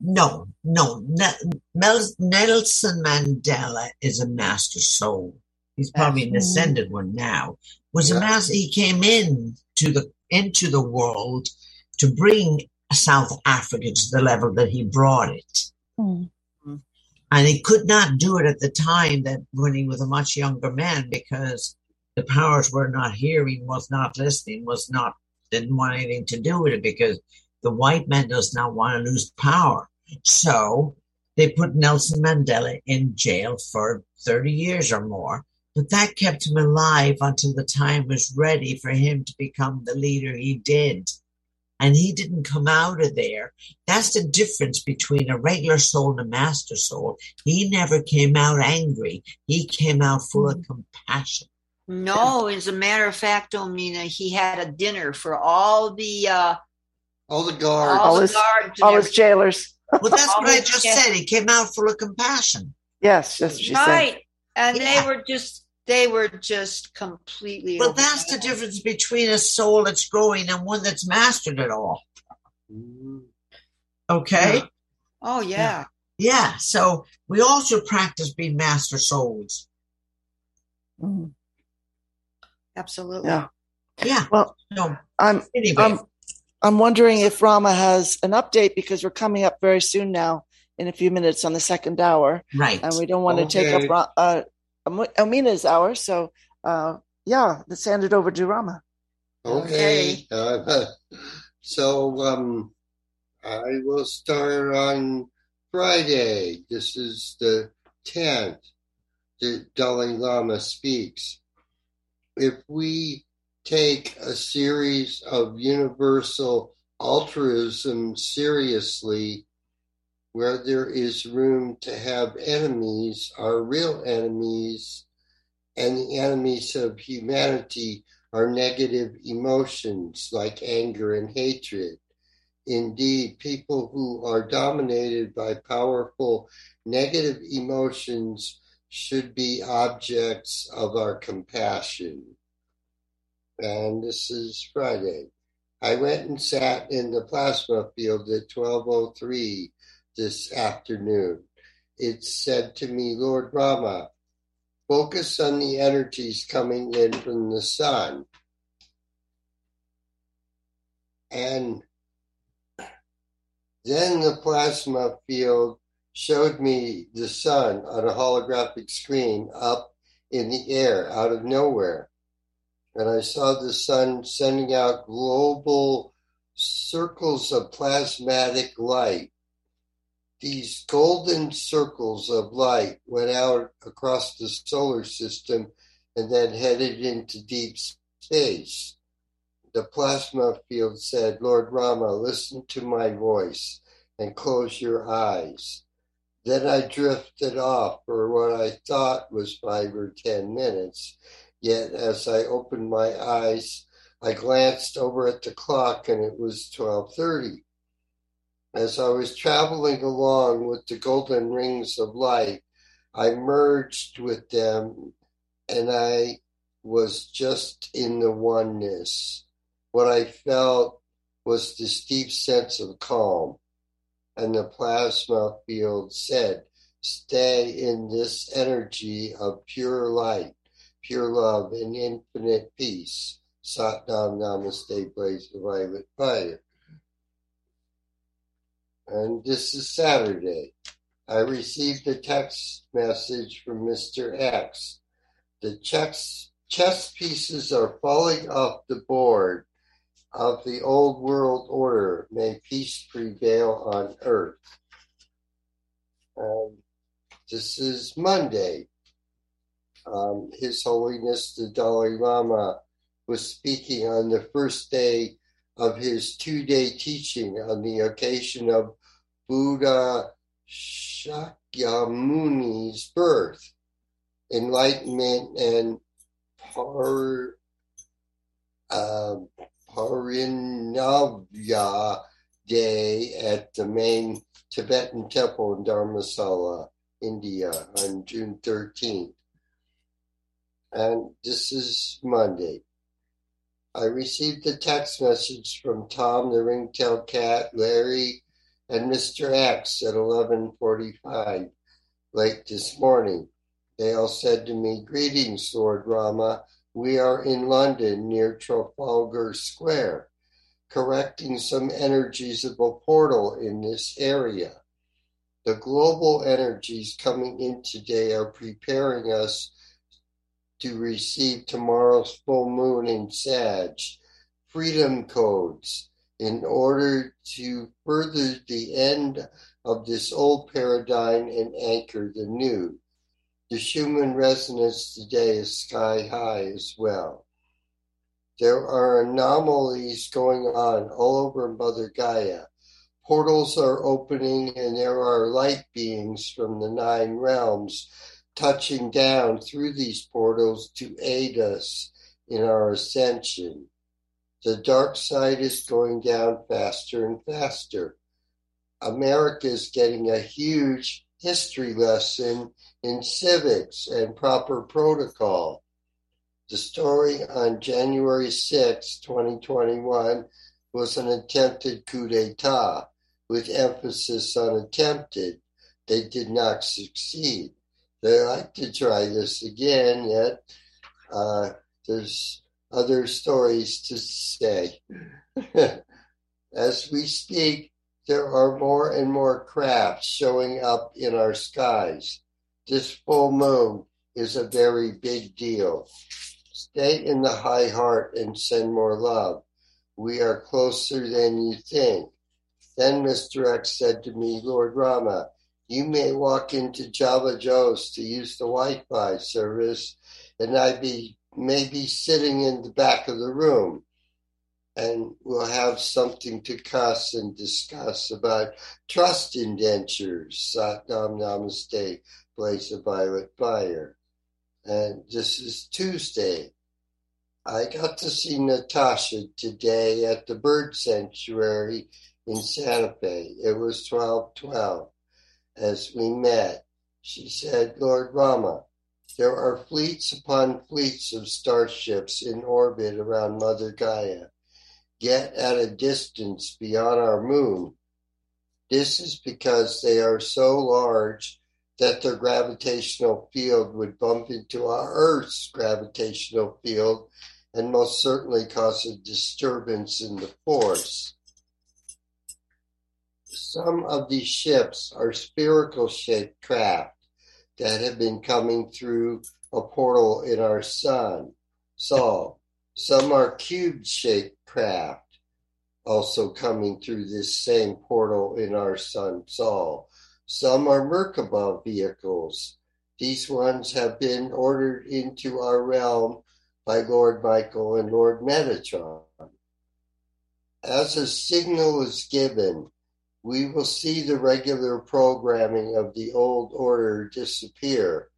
No, no. Mel- Nelson Mandela is a master soul. He's probably an ascended one now. Was a master. He came in to the into the world to bring South Africa to the level that he brought it. Hmm. And he could not do it at the time that when he was a much younger man because the powers were not hearing, was not listening, was not didn't want anything to do with it because the white man does not want to lose power. So they put Nelson Mandela in jail for 30 years or more. But that kept him alive until the time was ready for him to become the leader he did. And he didn't come out of there. That's the difference between a regular soul and a master soul. He never came out angry. He came out full of compassion. No, as a matter of fact, Omena, he had a dinner for all the uh, All the guards. all, All his- guards. All his jailers. [LAUGHS] Well, that's what I just yeah. said. He came out full of compassion. Yes, that's what she said. right, and Yeah. they were just they were just completely. But that's the difference between a soul that's growing and one that's mastered it all. Mhm. Okay? Oh yeah. Yeah. So we also practice being master souls. Mhm. absolutely. Yeah. Yeah. Well, No. I'm Anyway. I'm I'm wondering if Rama has an update because we're coming up very soon now in a few minutes on the second hour, right. and we don't want to take up uh, Omena's hour. So, uh, yeah, let's hand it over to Rama. Okay. Uh, [LAUGHS] so um, I will start on Friday. This is the 10th. The Dalai Lama speaks. If we take a series of universal altruism seriously, where there is room to have enemies, our real enemies, and the enemies of humanity are negative emotions like anger and hatred. Indeed, people who are dominated by powerful negative emotions should be objects of our compassion. And this is Friday. I went and sat in the plasma field at 1203 this afternoon. It said to me, Lord Rama, focus on the energies coming in from the sun. And then the plasma field showed me the sun on a holographic screen up in the air out of nowhere. And I saw the sun sending out global circles of plasmatic light. these golden circles of light went out across the solar system and then headed into deep space. The plasma field said, Lord Rama, listen to my voice and close your eyes. Then I drifted off for what I thought was five or ten minutes. Yet as I opened my eyes, I glanced over at the clock and it was 1230. As I was traveling along with the golden rings of light, I merged with them and I was just in the oneness. What I felt was this deep sense of calm. And the plasma field said, stay in this energy of pure light, pure love, and infinite peace. Satnam Namaste, blaze the violet fire. And this is Saturday. I received a text message from Mr. X. The chess, chess pieces are falling off the board of the old world order. May peace prevail on earth. Um, this is Monday. Um, His Holiness the Dalai Lama was speaking on the first day of his two day teaching on the occasion of Buddha Shakyamuni's birth, enlightenment, and par, uh, Parinirvana Day at the main Tibetan temple in Dharamsala, India on June 13th. And this is Monday. I received a text message from Tom the ringtail cat, Larry, and Mr. X at 11:45 late this morning. They all said to me, "Greetings, Lord Rama. We are in London near Trafalgar Square, correcting some energies of a portal in this area. The global energies coming in today are preparing us to receive tomorrow's full moon in Sag, freedom codes, in order to further the end of this old paradigm and anchor the new. The Schumann resonance today is sky high as well. There are anomalies going on all over Mother Gaia. Portals are opening, and there are light beings from the nine realms touching down through these portals to aid us in our ascension. The dark side is going down faster and faster. America is getting a huge history lesson in civics and proper protocol. The story on January 6, 2021 was an attempted coup d'etat with emphasis on attempted. They did not succeed they like to try this again, yet uh, there's other stories to say. [LAUGHS] As we speak, there are more and more crafts showing up in our skies. This full moon is a very big deal. Stay in the high heart and send more love. We are closer than you think. Then Mr. X said to me, Lord Rama, you may walk into Java Joe's to use the Wi-Fi service, and I be may be sitting in the back of the room, and we'll have something to cuss and discuss about trust indentures. Satnam Namaste, Blaze of Violet Fire. And this is Tuesday. I got to see Natasha today at the Bird Sanctuary in Santa Fe. It was 1212 as we met, she said, Lord Rama, there are fleets upon fleets of starships in orbit around Mother Gaia, yet at a distance beyond our moon. This is because they are so large that their gravitational field would bump into our Earth's gravitational field and most certainly cause a disturbance in the force. Some of these ships are spherical shaped craft that have been coming through a portal in our sun, Sol. Some are cube shaped craft also coming through this same portal in our sun, Sol. Some are Merkaba vehicles. These ones have been ordered into our realm by Lord Michael and Lord Metatron. As a signal is given, we will see the regular programming of the old order disappear.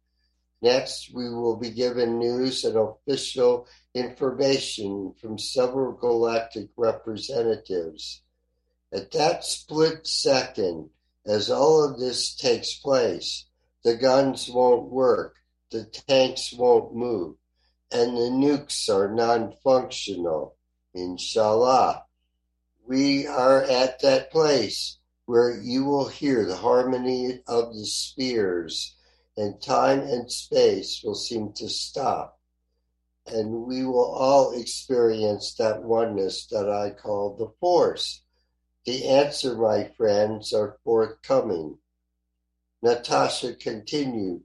Next, we will be given news and official information from several galactic representatives. At that split second, as all of this takes place, the guns won't work, the tanks won't move, and the nukes are non functional. Inshallah. We are at that place where you will hear the harmony of the spheres, and time and space will seem to stop. And we will all experience that oneness that I call the Force. The answer, my friends, are forthcoming. Natasha continued,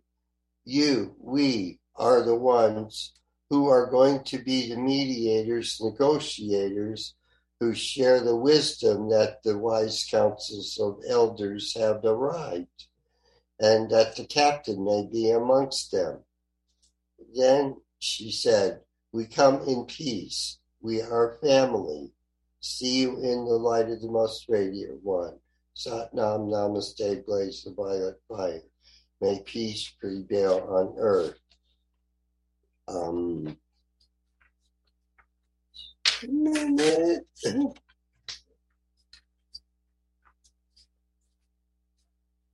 You, we, are the ones who are going to be the mediators, negotiators, who share the wisdom that the wise councils of elders have arrived, and that the captain may be amongst them. Then she said, We come in peace. We are family. See you in the light of the most radiant one. Sat Nam Namaste, blaze the violet fire. May peace prevail on earth. Um, minute. [LAUGHS]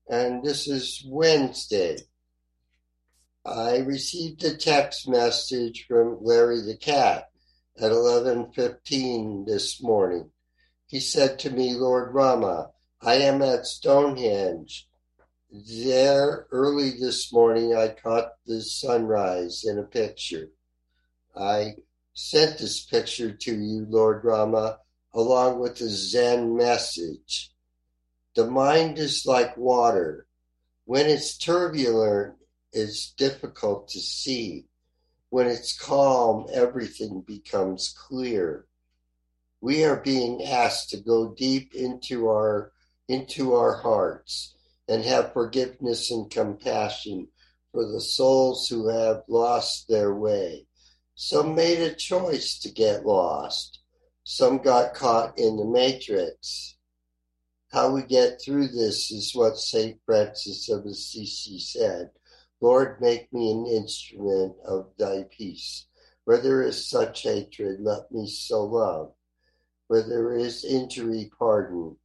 and this is Wednesday. I received a text message from Larry the cat at 11:15 this morning. He said to me, "Lord Rama, I am at Stonehenge. There early this morning I caught the sunrise in a picture. I sent this picture to you, Lord Rama, along with the Zen message. The mind is like water. When it's turbulent, it's difficult to see. When it's calm, everything becomes clear. We are being asked to go deep into our into our hearts and have forgiveness and compassion for the souls who have lost their way. Some made a choice to get lost. Some got caught in the matrix. How we get through this is what St. Francis of Assisi said. Lord, make me an instrument of thy peace. Where there is such hatred, let me so love. Where there is injury, pardon.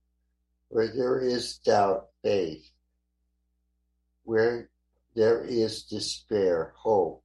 Where there is doubt, faith. Where there is despair, hope.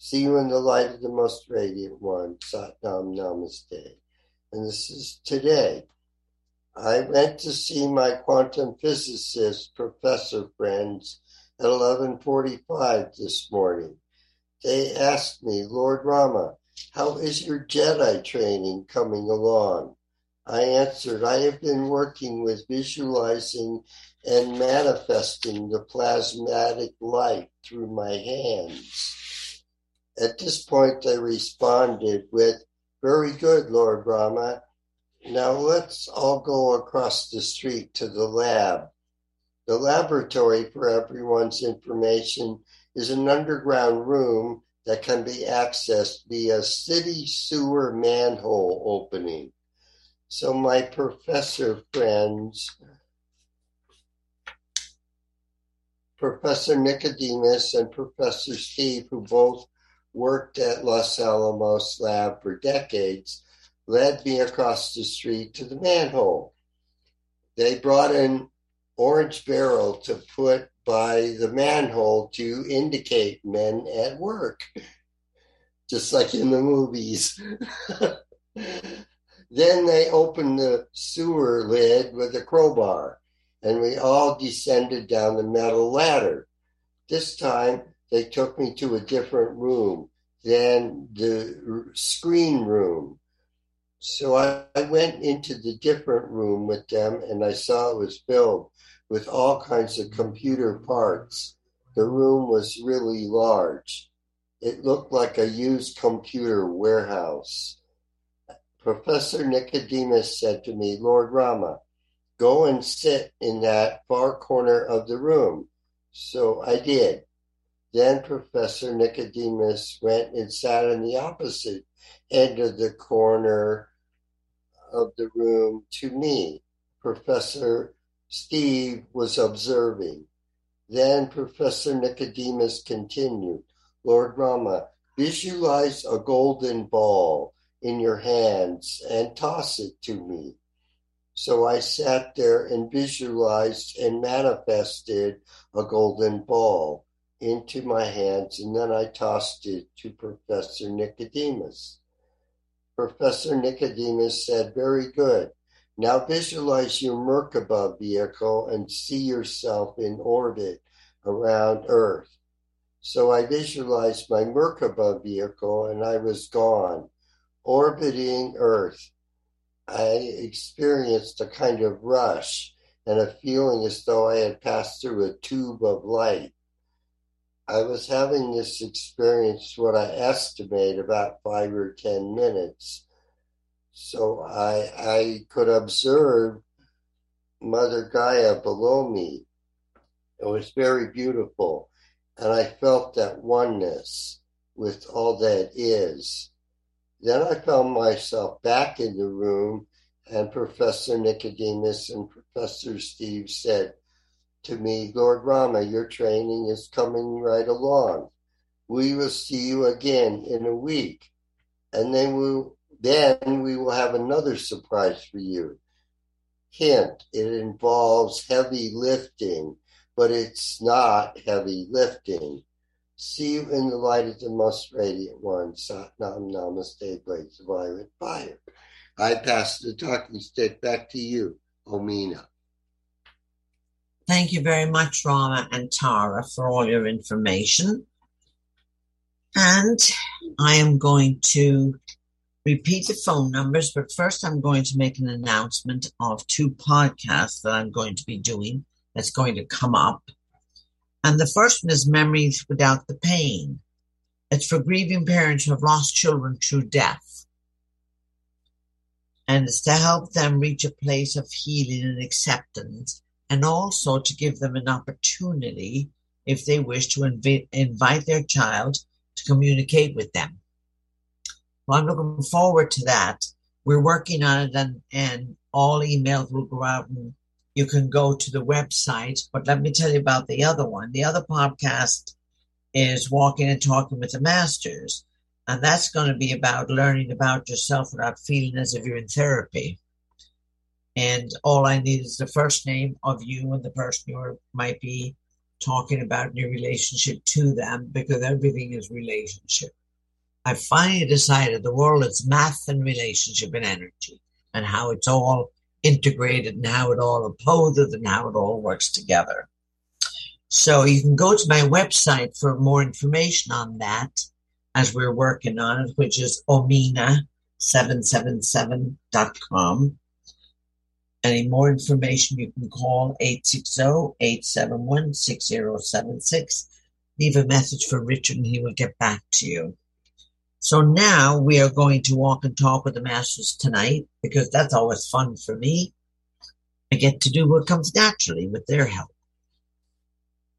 See you in the light of the most radiant one, Satnam Namaste. And this is today. I went to see my quantum physicist professor friends at 11:45 this morning. They asked me, Lord Rama, how is your Jedi training coming along? I answered, I have been working with visualizing and manifesting the plasmatic light through my hands. At this point, they responded with, Very good, Lord Rama. Now let's all go across the street to the lab. The laboratory, for everyone's information, is an underground room that can be accessed via city sewer manhole opening. So, my professor friends, Professor Nicodemus and Professor Steve, who both worked at Los Alamos lab for decades, led me across the street to the manhole. They brought an orange barrel to put by the manhole to indicate men at work, just like in the movies. [LAUGHS] then they opened the sewer lid with a crowbar and we all descended down the metal ladder. This time they took me to a different room than the screen room. So I, I went into the different room with them and I saw it was filled with all kinds of computer parts. The room was really large. It looked like a used computer warehouse. Professor Nicodemus said to me, Lord Rama, go and sit in that far corner of the room. So I did. Then Professor Nicodemus went and sat in the opposite end of the corner of the room to me. Professor Steve was observing. Then Professor Nicodemus continued, Lord Rama, visualize a golden ball in your hands and toss it to me. So I sat there and visualized and manifested a golden ball into my hands, and then I tossed it to Professor Nicodemus. Professor Nicodemus said, Very good. Now visualize your Merkaba vehicle and see yourself in orbit around Earth. So I visualized my Merkaba vehicle and I was gone, orbiting Earth. I experienced a kind of rush and a feeling as though I had passed through a tube of light. I was having this experience, what I estimate about five or 10 minutes. So I, I could observe Mother Gaia below me. It was very beautiful. And I felt that oneness with all that is. Then I found myself back in the room, and Professor Nicodemus and Professor Steve said, to me, Lord Rama, your training is coming right along. We will see you again in a week. And then we then we will have another surprise for you. Hint, it involves heavy lifting, but it's not heavy lifting. See you in the light of the most radiant one. Satnam Namaste, Blades of Fire. I pass the talking stick back to you, Omena. Thank you very much, Rama and Tara, for all your information. And I am going to repeat the phone numbers, but first I'm going to make an announcement of two podcasts that I'm going to be doing that's going to come up. And the first one is Memories Without the Pain. It's for grieving parents who have lost children through death. And it's to help them reach a place of healing and acceptance and also to give them an opportunity, if they wish, to inv- invite their child to communicate with them. Well, I'm looking forward to that. We're working on it, and, and all emails will go out, and you can go to the website. But let me tell you about the other one. The other podcast is Walking and Talking with the Masters. And that's going to be about learning about yourself without feeling as if you're in therapy and all I need is the first name of you and the person you might be talking about in your relationship to them because everything is relationship. I finally decided the world is math and relationship and energy and how it's all integrated and how it all opposes and how it all works together. So you can go to my website for more information on that as we're working on it, which is omena777.com. Any more information, you can call 860-871-6076. Leave a message for Richard and he will get back to you. So now we are going to walk and talk with the masters tonight because that's always fun for me. I get to do what comes naturally with their help.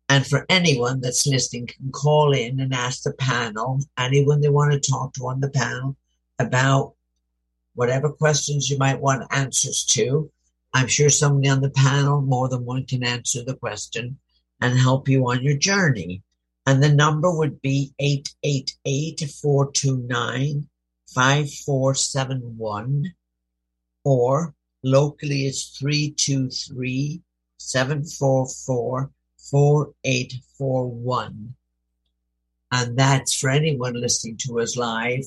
And for anyone that's listening can call in and ask the panel, anyone they want to talk to on the panel about whatever questions you might want answers to. I'm sure somebody on the panel, more than one, can answer the question and help you on your journey. And the number would be 888 429 5471, or locally it's 323 744 4841. And that's for anyone listening to us live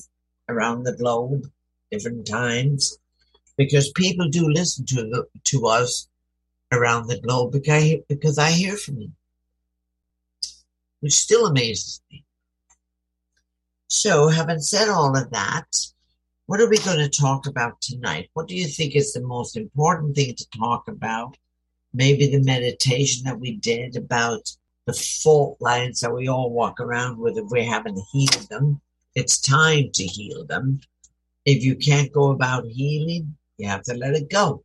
around the globe, different times because people do listen to to us around the globe because, because I hear from them, which still amazes me. So, having said all of that, what are we going to talk about tonight? What do you think is the most important thing to talk about? Maybe the meditation that we did about the fault lines that we all walk around with if we haven't healed them. It's time to heal them. If you can't go about healing, you have to let it go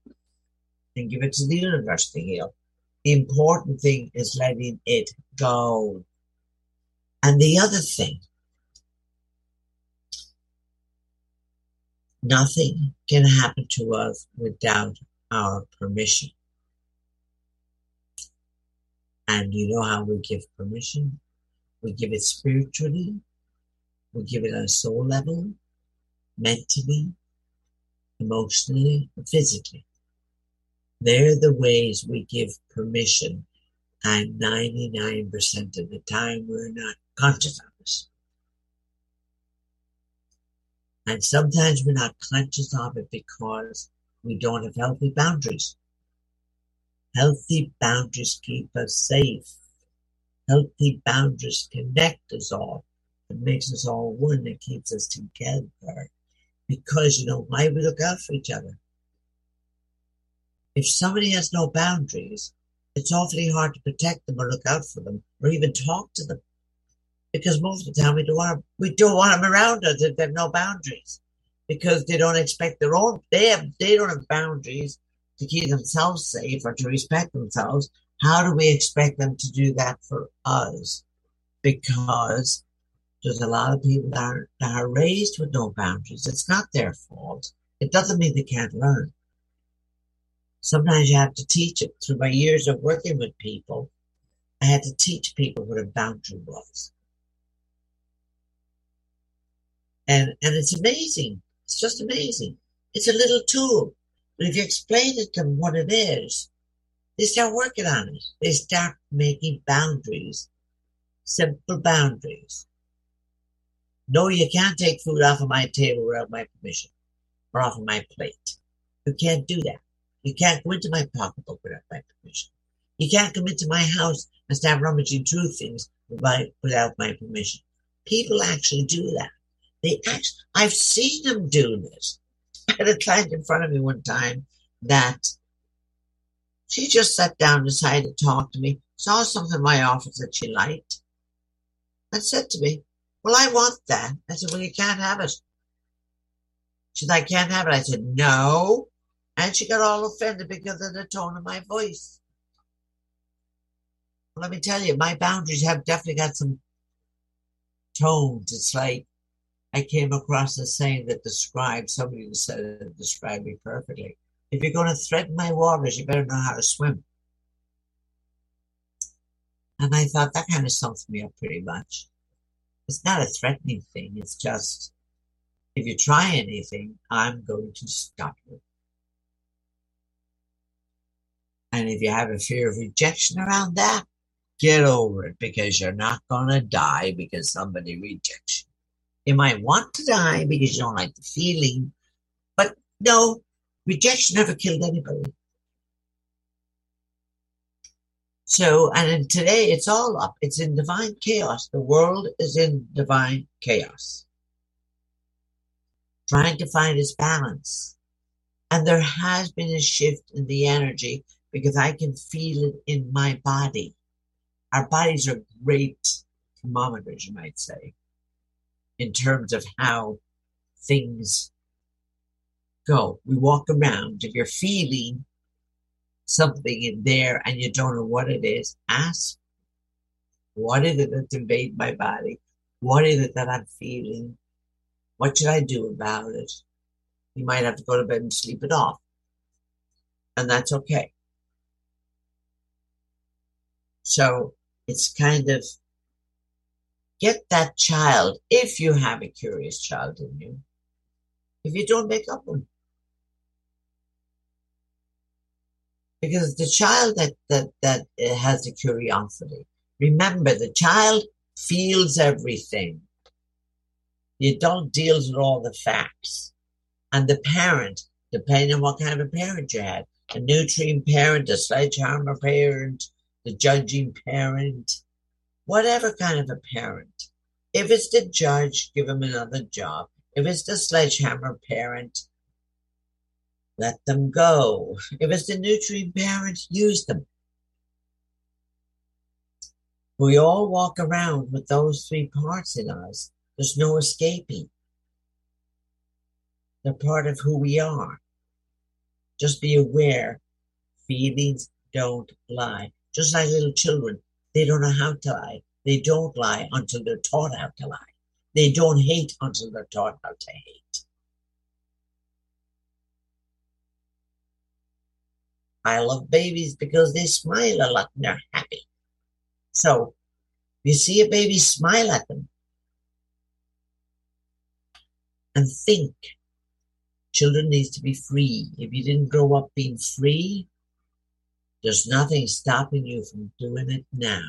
and give it to the universe to heal. The important thing is letting it go. And the other thing, nothing can happen to us without our permission. And you know how we give permission? We give it spiritually, we give it on a soul level, mentally, emotionally, physically. They're the ways we give permission, and 99% of the time we're not conscious of it. And sometimes we're not conscious of it because we don't have healthy boundaries. Healthy boundaries keep us safe. Healthy boundaries connect us all. It makes us all one. It keeps us together. Because, you know, why we look out for each other. If somebody has no boundaries, it's awfully hard to protect them or look out for them or even talk to them. Because most of the time we don't want them, we don't want them around us if they have no boundaries. Because they don't expect their own they have they don't have boundaries to keep themselves safe or to respect themselves, how do we expect them to do that for us? Because there's a lot of people that are, that are raised with no boundaries. It's not their fault. It doesn't mean they can't learn. Sometimes you have to teach it. Through my years of working with people, I had to teach people what a boundary was. And, and it's amazing. It's just amazing. It's a little tool. But if you explain it to them what it is, they start working on it. They start making boundaries, simple boundaries. No, you can't take food off of my table without my permission or off of my plate. You can't do that. You can't go into my pocketbook without my permission. You can't come into my house and start rummaging through things without my permission. People actually do that. They actually, I've seen them do this. [LAUGHS] I had a client in front of me one time that she just sat down, decided to talk to me, saw something in my office that she liked, and said to me, Well, I want that. I said, Well, you can't have it. She said, I can't have it. I said, No. And she got all offended because of the tone of my voice. Well, let me tell you, my boundaries have definitely got some tones. It's like I came across a saying that described somebody who said it described me perfectly. If you're going to threaten my waters, you better know how to swim. And I thought that kind of sums me up pretty much. It's not a threatening thing. It's just, if you try anything, I'm going to stop you. And if you have a fear of rejection around that, get over it because you're not going to die because somebody rejects you. You might want to die because you don't like the feeling, but no, rejection never killed anybody. So, and today it's all up. It's in divine chaos. The world is in divine chaos. Trying to find its balance. And there has been a shift in the energy because I can feel it in my body. Our bodies are great thermometers, you might say in terms of how things go. We walk around. If you're feeling something in there and you don't know what it is, ask, what is it that's invading my body? What is it that I'm feeling? What should I do about it? You might have to go to bed and sleep it off. And that's okay. So it's kind of Get that child if you have a curious child in you. If you don't make up one. Because the child that, that, that has the curiosity, remember the child feels everything. The adult deals with all the facts. And the parent, depending on what kind of a parent you had, a nutrient parent, a sledgehammer parent, the judging parent, whatever kind of a parent. If it's the judge, give him another job. If it's the sledgehammer parent, let them go. If it's the nutrient parents, use them. We all walk around with those three parts in us. There's no escaping. They're part of who we are. Just be aware feelings don't lie. Just like little children, they don't know how to lie. They don't lie until they're taught how to lie. They don't hate until they're taught how to hate. I love babies because they smile a lot and they're happy. So, you see a baby, smile at them and think. Children needs to be free. If you didn't grow up being free, there's nothing stopping you from doing it now.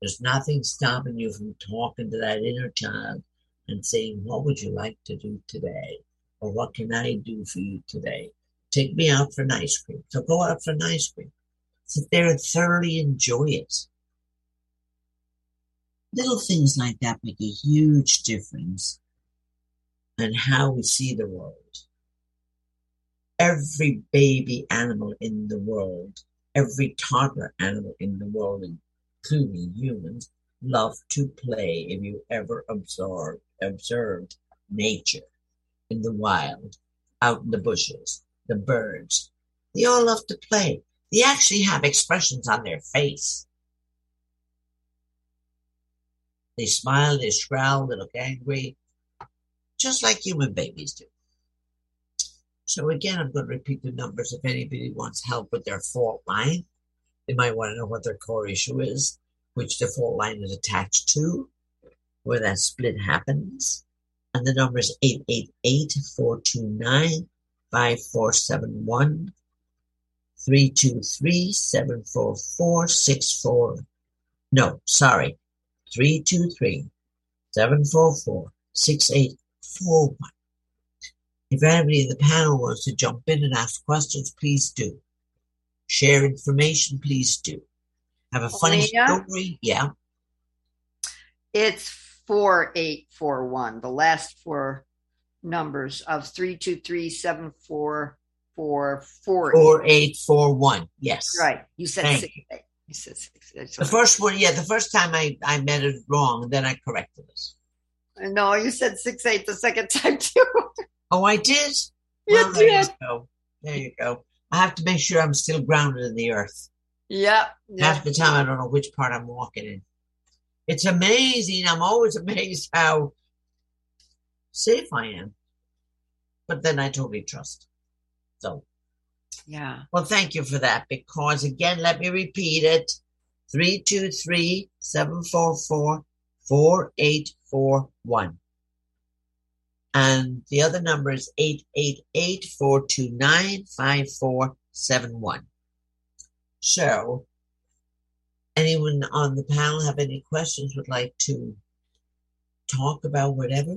There's nothing stopping you from talking to that inner child and saying, What would you like to do today? Or what can I do for you today? Take me out for an ice cream. So go out for an ice cream. Sit there and thoroughly enjoy it. Little things like that make a huge difference in how we see the world. Every baby animal in the world, every toddler animal in the world, including humans, love to play. If you ever observed, observed nature in the wild, out in the bushes, the birds, they all love to play. They actually have expressions on their face. They smile, they scowl, they look angry, just like human babies do. So again, I'm going to repeat the numbers if anybody wants help with their fault line. They might want to know what their core issue is, which the fault line is attached to, where that split happens. And the number is 888-429-5471, 323-744-64. No, sorry, 323-744-6841. If anybody in the panel wants to jump in and ask questions, please do. Share information, please do. Have a funny story? Yeah. It's 4841, the last four numbers of 323 4841. Yes. Right. You said Thank six, you. eight. You said six. eight. The first one, yeah, the first time I, I met it wrong, then I corrected it. No, you said six eight the second time too. [LAUGHS] Oh, I did? You Well, there you go. There you go. I have to make sure I'm still grounded in the earth. Yep. yep. Half the time, I don't know which part I'm walking in. It's amazing. I'm always [LAUGHS] amazed how safe I am. But then I totally trust. So, Yeah. well, thank you for that. Because again, let me repeat it 323 744 4841. And the other number is 888 429 5471. So, anyone on the panel have any questions, would like to talk about whatever?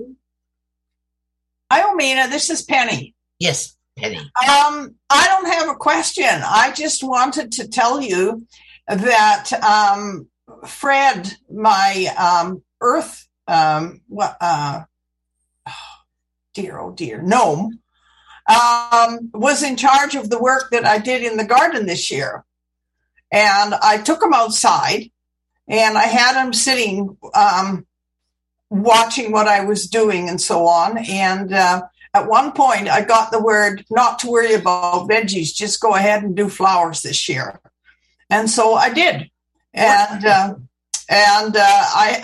Hi, Omena. This is Penny. Yes, Penny. Um, I don't have a question. I just wanted to tell you that um, Fred, my um, Earth, um, uh, [SIGHS] dear, oh dear, gnome, um, was in charge of the work that I did in the garden this year. And I took him outside and I had him sitting, um, watching what I was doing and so on. And uh, at one point, I got the word not to worry about veggies, just go ahead and do flowers this year. And so I did. And, uh, and uh, I,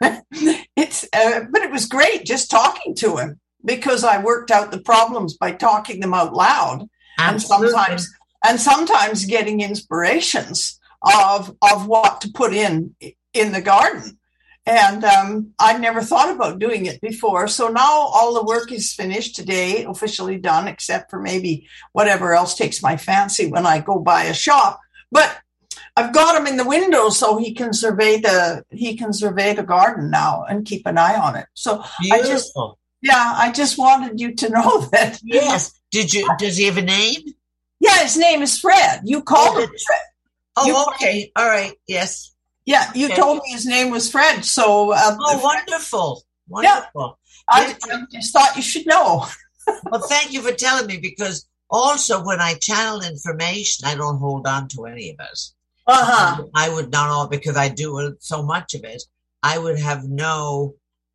I [LAUGHS] it's, uh, but it was great just talking to him because I worked out the problems by talking them out loud and sometimes and sometimes getting inspirations of of what to put in in the garden and um, i never thought about doing it before so now all the work is finished today officially done except for maybe whatever else takes my fancy when i go by a shop but i've got him in the window so he can survey the he can survey the garden now and keep an eye on it so I just- Yeah, I just wanted you to know [LAUGHS] that. Yes. Did you? Does he have a name? Yeah, his name is Fred. You called Oh, him Fred. Oh, You- okay. All right. Yes. Yeah, you Okay. told me his name was Fred. So um, Oh, wonderful. Wonderful. I, I just thought you should know. [LAUGHS] Well, thank you for telling me because also when I channel information, I don't hold on to any of it. Uh huh. I would not all because I do so much of it. I would have no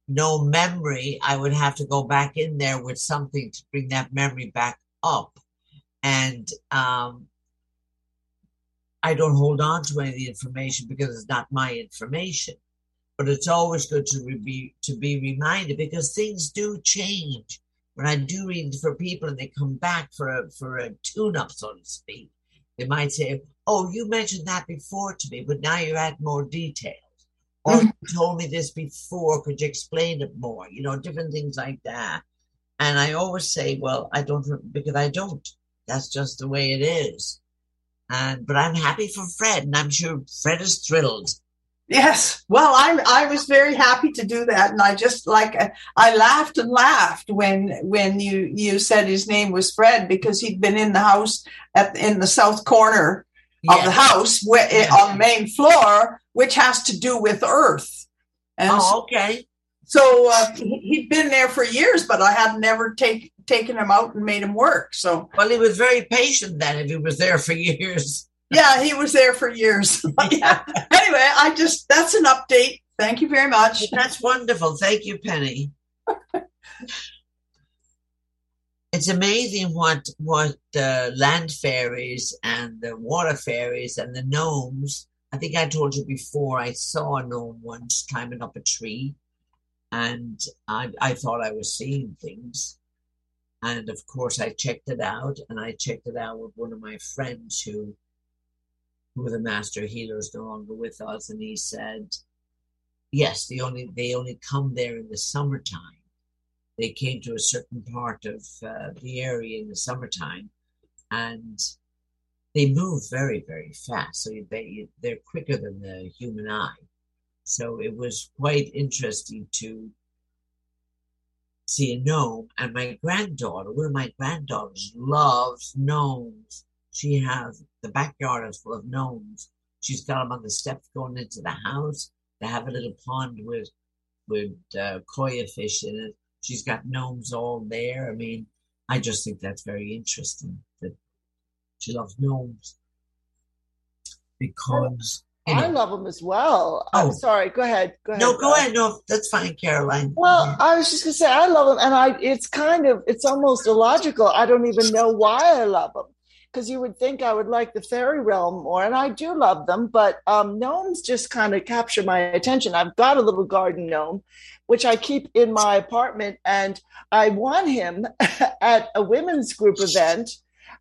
no memory. I would have to go back in there with something to bring that memory back up. And um, I don't hold on to any of the information because it's not my information. But it's always good to re- be to be reminded because things do change. When I do read for people and they come back for a for a tune up, so to speak, they might say, "Oh, you mentioned that before to me, but now you add more details." Or you told me this before. Could you explain it more? You know, different things like that. And I always say, "Well, I don't because I don't. That's just the way it is." And but I'm happy for Fred, and I'm sure Fred is thrilled. Yes. Well, I I was very happy to do that, and I just like I laughed and laughed when when you you said his name was Fred because he'd been in the house at in the south corner of the house where, eh, Yeah. on the main floor, which has to do with Earth. And Oh, okay. So uh, he- he'd been there for years, but I had never take, taken him out and made him work. So Well, he was very patient then. If he was there for years. [LAUGHS] yeah, he was there for years. [LAUGHS] yeah. Anyway, I just that's an update. Thank you very much. That's wonderful. Thank you, Penny. [LAUGHS] it's amazing what what the land fairies and the water fairies and the gnomes. I think I told you before. I saw a gnome once climbing up a tree, and I I thought I was seeing things. And of course, I checked it out, and I checked it out with one of my friends who, who the master healer is no longer with us, and he said, yes, they only they only come there in the summertime. They came to a certain part of uh, the area in the summertime, and they move very very fast. So they they're quicker than the human eye. So it was quite interesting to see a gnome. And my granddaughter, one of my granddaughters, loves gnomes. She has the backyard is full of gnomes. She's got them on the steps going into the house. They have a little pond with with uh, koya fish in it. She's got gnomes all there. I mean, I just think that's very interesting that she loves gnomes because you I love them as well. Oh. I'm sorry. Go ahead. Go ahead. No, go ahead. No, that's fine, Caroline. Well, I was just gonna say I love them, and I it's kind of it's almost illogical. I don't even know why I love them because you would think I would like the fairy realm more, and I do love them, but um, gnomes just kind of capture my attention. I've got a little garden gnome, which I keep in my apartment, and I won him [LAUGHS] at a women's group event,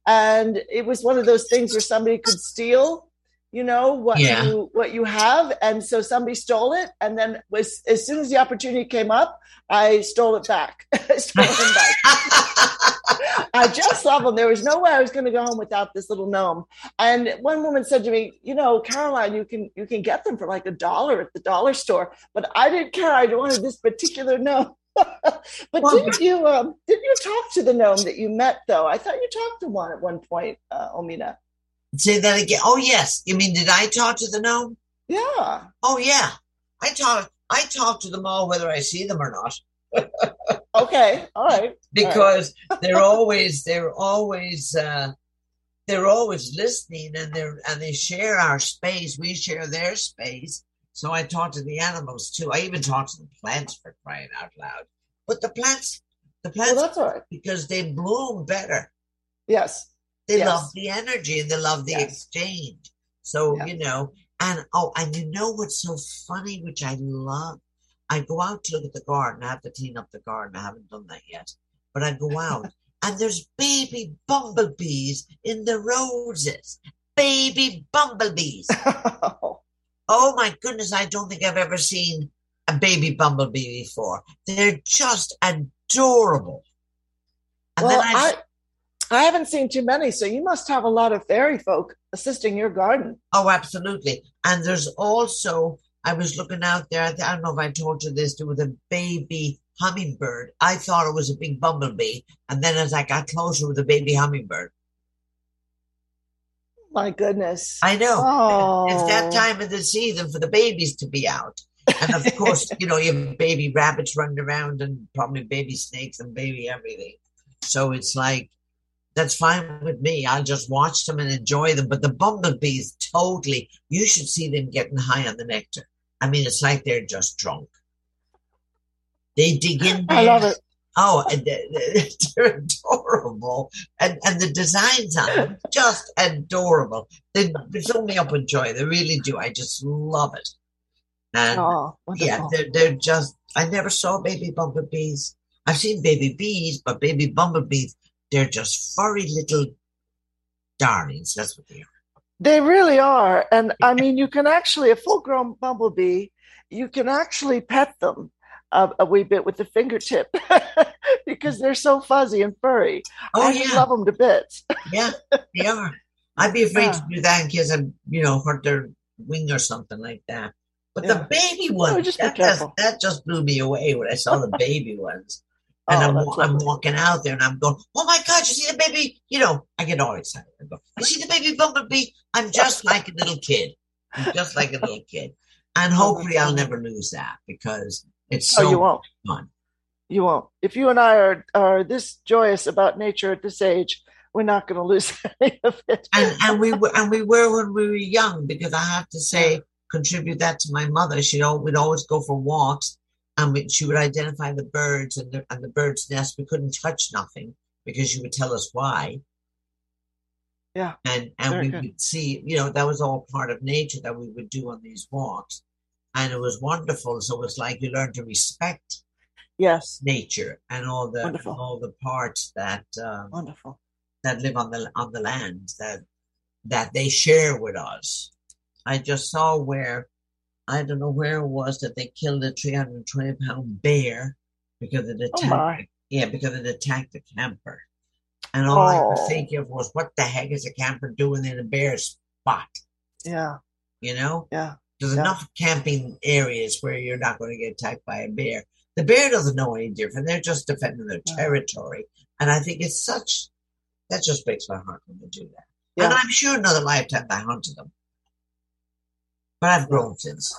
and it was one of those things where somebody could steal. You know what Yeah. you what you have, and so somebody stole it, and then was as soon as the opportunity came up, I stole it back. [LAUGHS] I stole back. [LAUGHS] I just love them. There was no way I was going to go home without this little gnome. And one woman said to me, "You know, Caroline, you can you can get them for like a dollar at the dollar store." But I didn't care. I wanted this particular gnome. [LAUGHS] but Well, didn't you um, didn't you talk to the gnome that you met though? I thought you talked to one at one point, uh, Omena. Say that again. Oh, yes. You mean, did I talk to the gnome? Yeah. Oh, yeah. I talk. I talk to them all, whether I see them or not, [LAUGHS] Okay. All right. because they're always they're always uh, they're always listening, and they're and they share our space. We share their space. So I talk to the animals too. I even talk to the plants for crying out loud. But the plants, the Well, plants, that's all right. because they bloom better. Yes. They Yes. love the energy and they love the Yes. exchange. So, you know, and oh, and you know what's so funny, which I love? I go out to look at the garden. I have to clean up the garden. I haven't done that yet. But I go out [LAUGHS] and there's baby bumblebees in the roses. Baby bumblebees. [LAUGHS] Oh my goodness, I don't think I've ever seen a baby bumblebee before. They're just adorable. And well, then I, I I haven't seen too many, so you must have a lot of fairy folk assisting your garden. Oh, absolutely. And there's also, I was looking out there, I don't know if I told you this, there was a baby hummingbird, I thought it was a big bumblebee. And then as I got closer with a baby hummingbird. Oh, my goodness. I know. Oh. It's that oh. time of the season for the babies to be out. And of course, [LAUGHS] you know, you have baby rabbits running around and probably baby snakes and baby everything. So it's like, that's fine with me. I'll just watch them and enjoy them. But the bumblebees, totally, you should see them getting high on the nectar. I mean, it's like they're just drunk. They dig in there. I love it. Oh, and they're, they're adorable, and and the designs on them just adorable. They fill me up with joy. They really do. I just love it. And Oh, yeah, they're they're just. I never saw baby bumblebees. I've seen baby bees, but baby bumblebees, they're just furry little darlings. That's what they are. They really are. And [LAUGHS] I mean, you can actually, a full grown bumblebee, you can actually pet them a, a wee bit with the fingertip [LAUGHS] because they're so fuzzy and furry. Oh I yeah, love them to bits. yeah, they are. I'd be afraid Yeah. to do that in case I, you know, hurt their wing or something like that. But Yeah. the baby oh, no, just that, that, just blew me away when I saw the baby ones. And Oh, I'm, I'm lovely. walking out there and I'm going, oh my God, you see the baby? You know, I get all excited. I go, you see the baby bumblebee? I'm just like a little kid. I'm just like a [LAUGHS] little kid. And hopefully I'll never lose that because it's so oh, you won't. fun. You won't. If you and I are, are this joyous about nature at this age, we're not going to lose [LAUGHS] any of it. and and we were and we were when we were young because I have to say contribute that to my mother. She would always go for walks, and she would identify the birds and the and the birds' nest. We couldn't touch nothing because she would tell us why. Yeah, and and very we good. would see, you know, that was all part of nature that we would do on these walks, and it was wonderful. So it was like you learn to respect Yes. nature and all the all the parts that. Um, Wonderful. that live on the on the land that that they share with us. I just saw where I don't know where it was that they killed a 320 pound bear because it Oh, attacked my. yeah because it attacked the camper. And all I could oh. think of was what the heck is a camper doing in a bear spot? Yeah. You know? Yeah. There's Yeah. enough camping areas where you're not going to get attacked by a bear. The bear doesn't know any different. They're just defending their Yeah. territory. And I think it's such, that just breaks my heart when they do that. Yeah. And I'm sure another lifetime I hunted them. But I've grown since.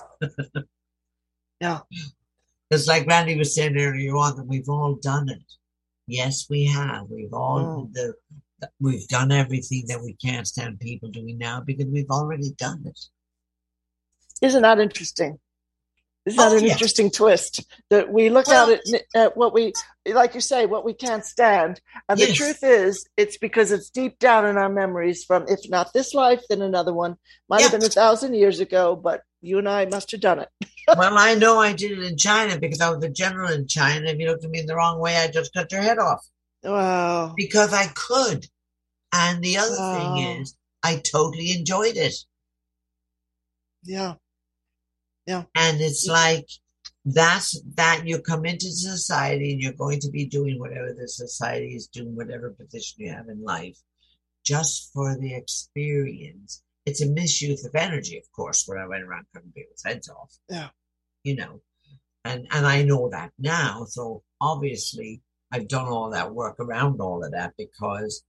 Yeah. It's like Randy was saying earlier on that we've all done it. Yes, we have. We've all Mm. the, we've done everything that we can't stand people doing now because we've already done it. Isn't that interesting? Isn't that Oh, an yeah. interesting twist that we look Well- at it at what we like you say what we can't stand and the truth is it's because it's deep down in our memories from if not this life then another one might have been a thousand years ago but you and I must have done it [LAUGHS] well, I know I did it in China because I was a general in China. If you looked at me in the wrong way, I just cut your head off wow because I could. And the other Wow. thing is, I totally enjoyed it. yeah And it's like that's that you come into society and you're going to be doing whatever the society is doing, whatever position you have in life, just for the experience. It's a misuse of energy, of course, where I went around cutting people's heads off. Yeah. You know. And and I know that now. So obviously I've done all that work around all of that because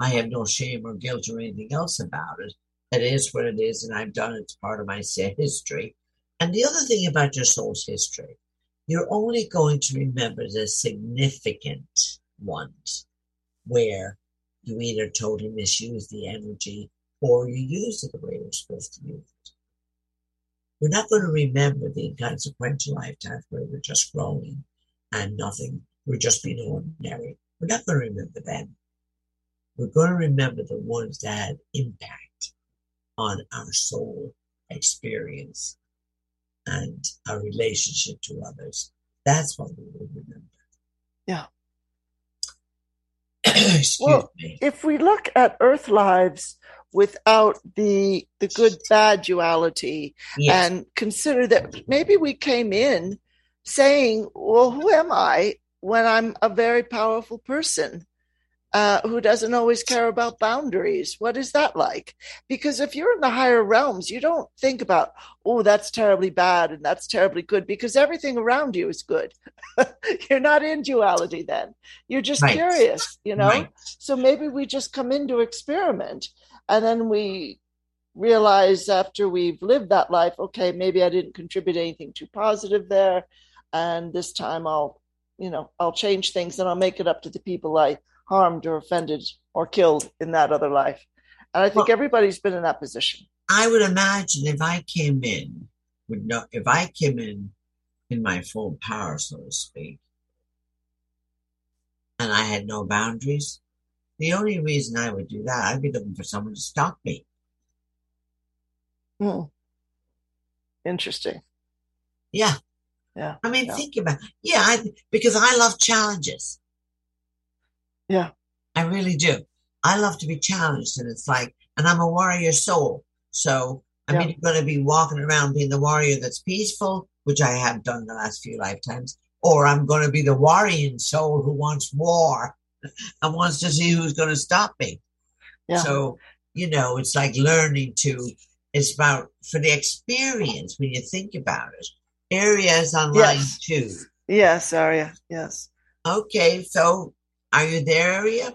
I have no shame or guilt or anything else about it. It is what it is, and I've done it. It's part of my history. And the other thing about your soul's history, you're only going to remember the significant ones where you either totally misuse the energy or you use it the way you're supposed to use it. We're not going to remember the inconsequential lifetimes where we're just growing and nothing, we're just being ordinary. We're not going to remember them. We're going to remember the ones that had impact on our soul experience and our relationship to others. That's what we will remember. Yeah. [CLEARS THROAT] Excuse Well, me. if we look at earth lives without the the good bad duality Yes. and consider that maybe we came in saying, Well, who am I when I'm a very powerful person? Uh, who doesn't always care about boundaries. What is that like? Because if you're in the higher realms, you don't think about, oh, that's terribly bad and that's terribly good because everything around you is good. [LAUGHS] you're not in duality then. You're just right. curious, you know? Right. So maybe we just come in to experiment and then we realize after we've lived that life, okay, maybe I didn't contribute anything too positive there. And this time I'll, you know, I'll change things and I'll make it up to the people I harmed or offended or killed in that other life. And I think well, everybody's been in that position. I would imagine if I came in would know if I came in in my full power, so to speak, and I had no boundaries, the only reason I would do that, I'd be looking for someone to stop me. Hmm. Interesting. Yeah. Yeah. I mean, yeah. think about yeah, I, because I love challenges. Yeah. I really do. I love to be challenged. And it's like, and I'm a warrior soul. So I'm yeah. going to be walking around being the warrior that's peaceful, which I have done the last few lifetimes, or I'm going to be the warrior soul who wants war [LAUGHS] and wants to see who's going to stop me. Yeah. So, you know, it's like learning to, it's about for the experience when you think about it. Aria's on yes. two. Yes, Aria. Yes. Okay. So are you there, Aria?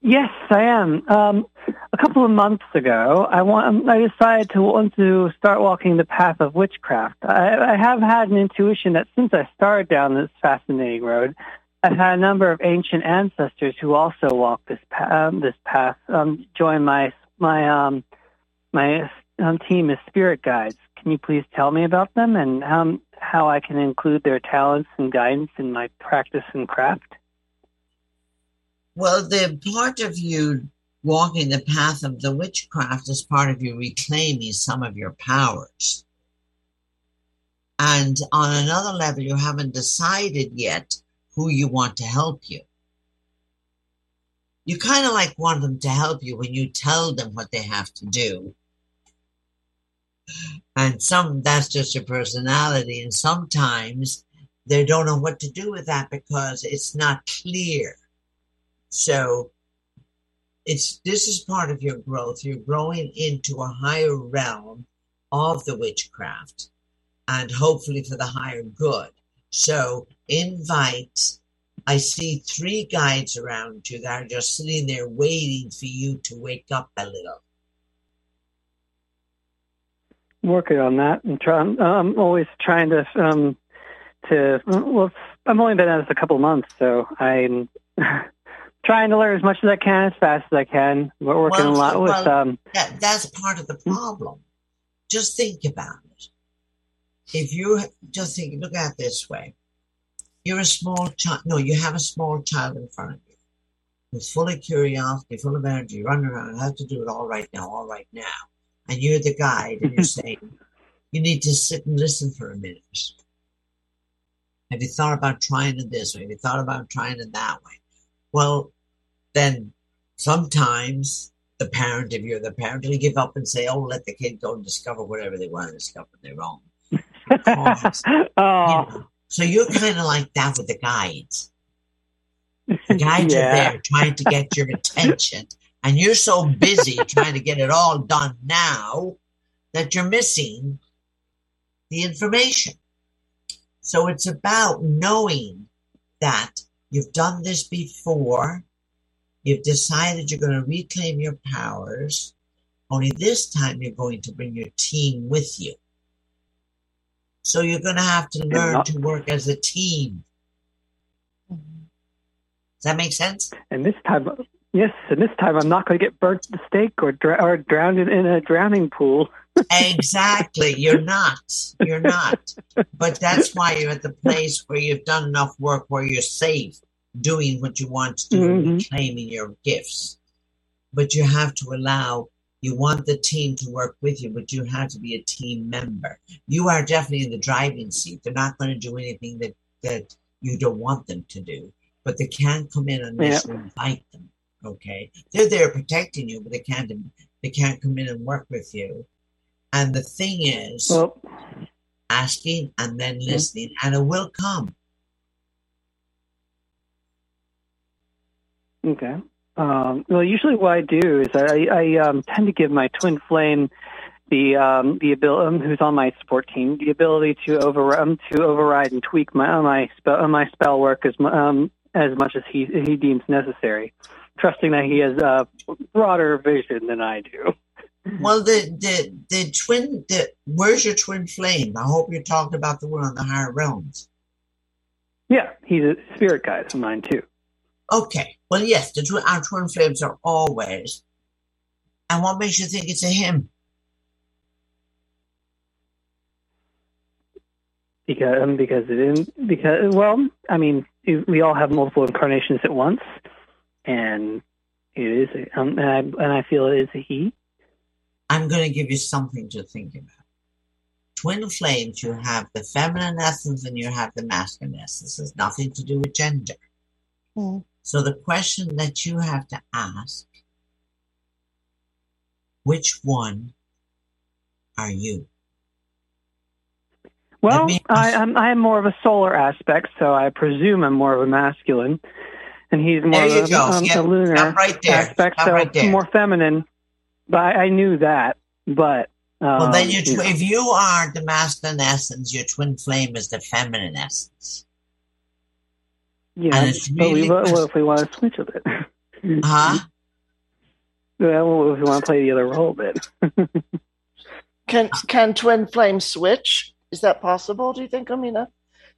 Yes, I am. Um, a couple of months ago, I want I decided to want to start walking the path of witchcraft. I, I have had an intuition that since I started down this fascinating road, I've had a number of ancient ancestors who also walk this path, um, this path um, join my my um, my um, team as spirit guides. Can you please tell me about them and um, how I can include their talents and guidance in my practice and craft? Well, the part of you walking the path of the witchcraft is part of you reclaiming some of your powers. And on another level, you haven't decided yet who you want to help you. You kind of like want them to help you when you tell them what they have to do. And some, that's just your personality. And sometimes they don't know what to do with that because it's not clear so it's this is part of your growth. You're growing into a higher realm of the witchcraft and hopefully for the higher good. So invite I see three guides around you that are just sitting there waiting for you to wake up a little. Working on that and trying. I'm always trying to um to well, I've only been at this a couple months, so I'm [LAUGHS] trying to learn as much as I can as fast as I can. We're working well, a lot with um that, that's part of the problem. Just think about it. If you just think look at it this way. You're a small child no, you have a small child in front of you who's full of curiosity, full of energy, running around, I have to do it all right now, all right now. And you're the guide and you're [LAUGHS] saying, You need to sit and listen for a minute. Have you thought about trying it this way? Have you thought about trying it that way? Well, then sometimes the parent, if you're the parent, will give up and say, "Oh, let the kid go and discover whatever they want to discover on their own." Because, [LAUGHS] oh. you know, so you're kind of like that with the guides. The guides yeah. are there trying to get your attention, and you're so busy trying to get it all done now that you're missing the information. So it's about knowing that you've done this before You've decided you're going to reclaim your powers, only this time you're going to bring your team with you. So you're going to have to learn not, to work as a team. Does that make sense? And this time, yes, and this time I'm not going to get burnt at the stake or, dr- or drowned in a drowning pool. [LAUGHS] exactly. You're not. You're not. But that's why you're at the place where you've done enough work where you're safe doing what you want to do mm-hmm. claiming your gifts. But you have to allow, you want the team to work with you, but you have to be a team member. You are definitely in the driving seat. They're not going to do anything that, that you don't want them to do, but they can't come in unless you invite them. Okay. They're there protecting you, but they can't, they can't come in and work with you. And the thing is, well, asking and then listening, and it will come Okay. Um, well, usually what I do is I, I um, tend to give my twin flame the um, the ability um, who's on my support team the ability to over um, to override and tweak my my spell my spell work as um, as much as he he deems necessary, trusting that he has a broader vision than I do. Well, the the the twin. The, where's your twin flame? I hope you're talking about the one on the higher realms. Yeah, he's a spirit guide of mine too. Okay. Well, yes, the twin, our twin flames are always. And what makes you think it's a him? Because um, because it is because well, I mean, we all have multiple incarnations at once, and it is um, and I and I feel it is a he. I'm going to give you something to think about. Twin flames, you have the feminine essence and you have the masculine essence. It's nothing to do with gender. Mm. So the question that you have to ask, which one are you? Well, I, I'm I am more of a solar aspect, so I presume I'm more of a masculine, and he's more of a, um, a lunar right aspect, so right more feminine. But I, I knew that. But um, well, then you tw- if you are the masculine essence, your twin flame is the feminine essence. Yeah, and it's really but we, what if we want to switch a bit? [LAUGHS] Huh? Well, if we want to play the other role a bit. [LAUGHS] can can twin flames switch? Is that possible? Do you think, Omena?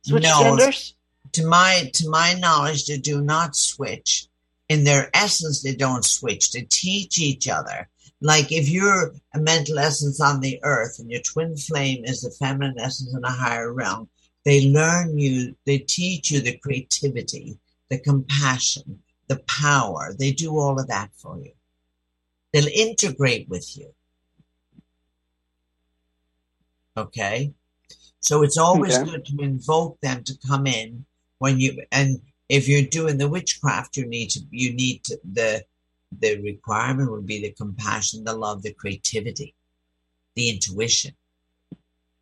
Switch no, genders? To my to my knowledge, they do not switch. In their essence, they don't switch. They teach each other. Like if you're a mental essence on the earth and your twin flame is the feminine essence in a higher realm, they learn you, they teach you the creativity, the compassion, the power. They do all of that for you. They'll integrate with you. Okay? So it's always okay. good to invoke them to come in when you and if you're doing the witchcraft, you need to you need to, the the requirement would be the compassion, the love, the creativity, the intuition.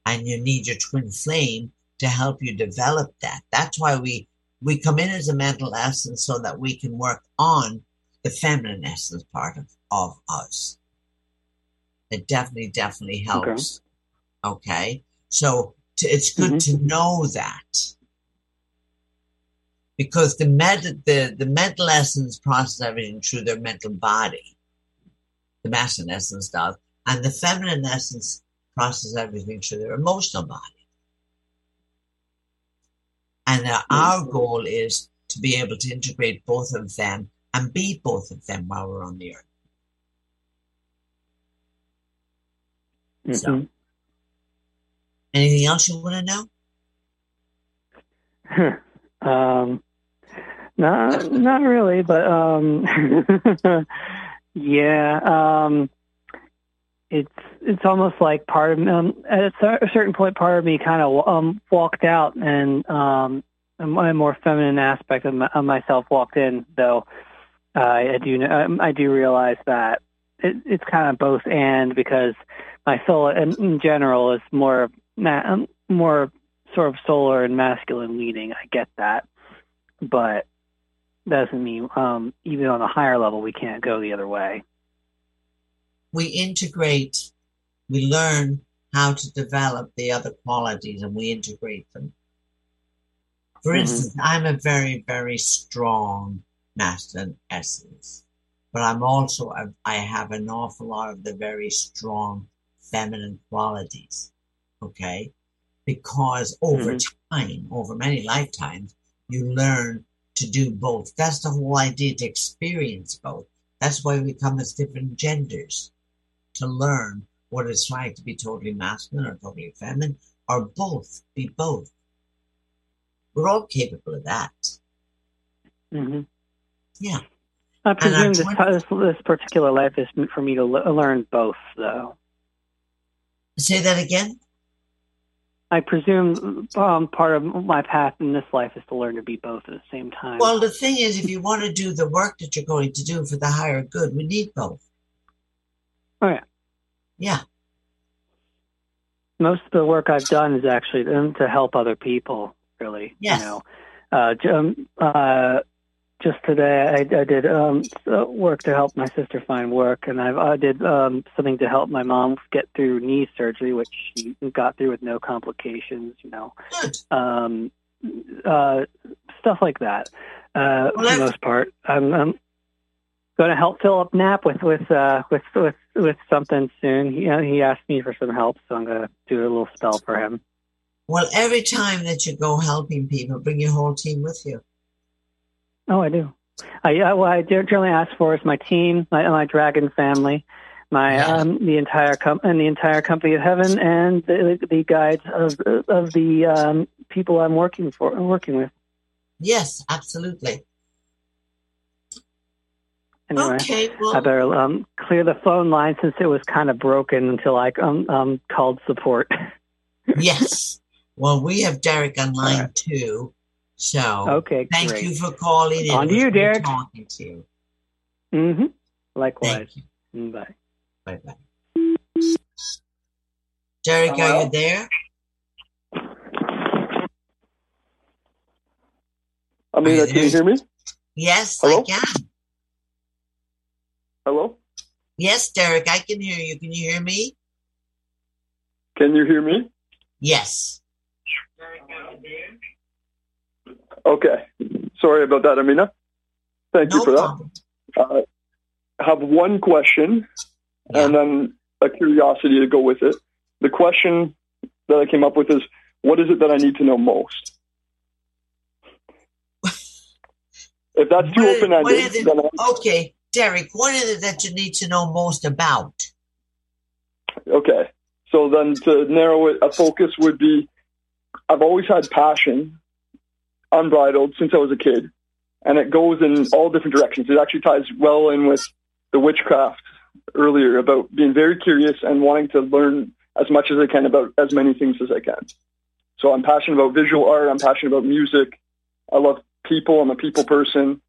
And you need your twin flame to help you develop that. That's why we we come in as a mental essence so that we can work on the feminine essence part of, of us. It definitely, definitely helps. Okay. okay? So to, it's good mm-hmm. to know that. Because the med- the, the mental essence process everything through their mental body. The masculine essence does. And the feminine essence process everything through their emotional body. And uh, our goal is to be able to integrate both of them and be both of them while we're on the earth. Mm-hmm. So, anything else you want to know? [LAUGHS] um, not not really, but um, [LAUGHS] yeah, um, it's it's almost like part of um, at a certain point, part of me kind of um, walked out, and um, a more feminine aspect of, my, of myself walked in. Though uh, I do um, I do realize that it, it's kind of both and because my soul in, in general is more ma- more sort of solar and masculine leading. I get that, but doesn't mean um, even on a higher level we can't go the other way. We integrate we learn how to develop the other qualities and we integrate them. For mm-hmm. instance, I'm a very, very strong masculine essence, but I'm also, a, I have an awful lot of the very strong feminine qualities. Okay. Because over mm-hmm. time, over many lifetimes, you learn to do both. That's the whole idea to experience both. That's why we come as different genders to learn what it's like to be totally masculine or totally feminine, or both, be both. We're all capable of that. Mm-hmm. Yeah. I presume this, 20- this, this particular life is for me to le- learn both, though. Say that again. I presume um, part of my path in this life is to learn to be both at the same time. Well, the thing is, if you want to do the work that you're going to do for the higher good, we need both. Oh yeah. Yeah. Most of the work I've done is actually to help other people, really. Yes. You know, uh, um, uh, just today I, I did um, work to help my sister find work, and I've, I did um, something to help my mom get through knee surgery, which she got through with no complications. You know, um, uh, stuff like that. Uh, well, for the most part, I'm, I'm going to help Philip Knapp with with uh, with with with something soon. He uh, he asked me for some help, so I'm going to do a little spell for him. Well, every time that you go helping people, bring your whole team with you. Oh, I do. I, I well, I generally ask for is my team, my, my dragon family, my yeah. um, the entire com- and the entire company of heaven, and the, the guides of of the um, people I'm working for, working with. Yes, absolutely. Anyway, okay, well, I better um, clear the phone line since it was kind of broken until I um, um, called support. [LAUGHS] yes. Well, we have Derek online right. too. So okay, thank great. you for calling. On to you, Derek. Talking to you. Mm-hmm. Likewise. Mm, bye. Bye. Bye. Derek, Hello? are you there? I mean, can you hear me? Yes, Hello? I can. Hello? Yes, Derek, I can hear you. Can you hear me? Can you hear me? Yes. Okay. Sorry about that, Omena. Thank no you for problem. that. Uh, I have one question yeah. and then a curiosity to go with it. The question that I came up with is what is it that I need to know most? [LAUGHS] if that's too open ended, okay, Derek, what is it that you need to know most about? Okay, so then to narrow it, a focus would be I've always had passion, unbridled since I was a kid, and it goes in all different directions. It actually ties well in with the witchcraft earlier about being very curious and wanting to learn as much as I can about as many things as I can. So I'm passionate about visual art. I'm passionate about music. I love people. I'm a people person.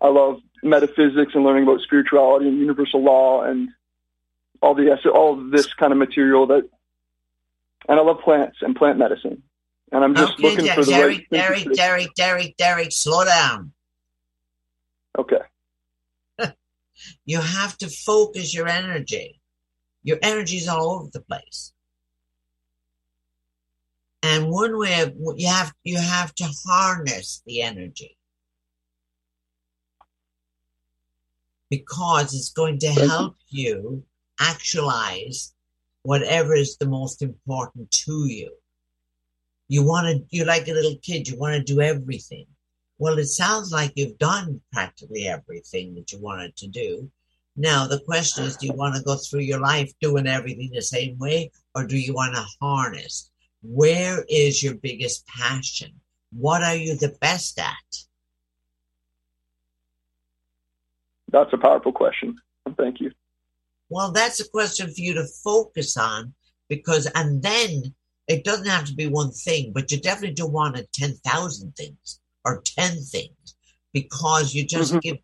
I love metaphysics and learning about spirituality and universal law and all the all this kind of material that. And I love plants and plant medicine. And I'm just okay, looking Derek, for the Derek, right. Derek, Derek, Derek, Derek, slow down. Okay. [LAUGHS] you have to focus your energy. Your energy is all over the place. And one way of, you have you have to harness the energy because it's going to help you actualize whatever is the most important to you. You want to, you're like a little kid, you want to do everything. Well, it sounds like you've done practically everything that you wanted to do. Now, the question is do you want to go through your life doing everything the same way, or do you want to harness? Where is your biggest passion? What are you the best at? That's a powerful question. Thank you. Well, that's a question for you to focus on because, and then it doesn't have to be one thing, but you definitely don't want a 10,000 things or 10 things because you just mm-hmm. give,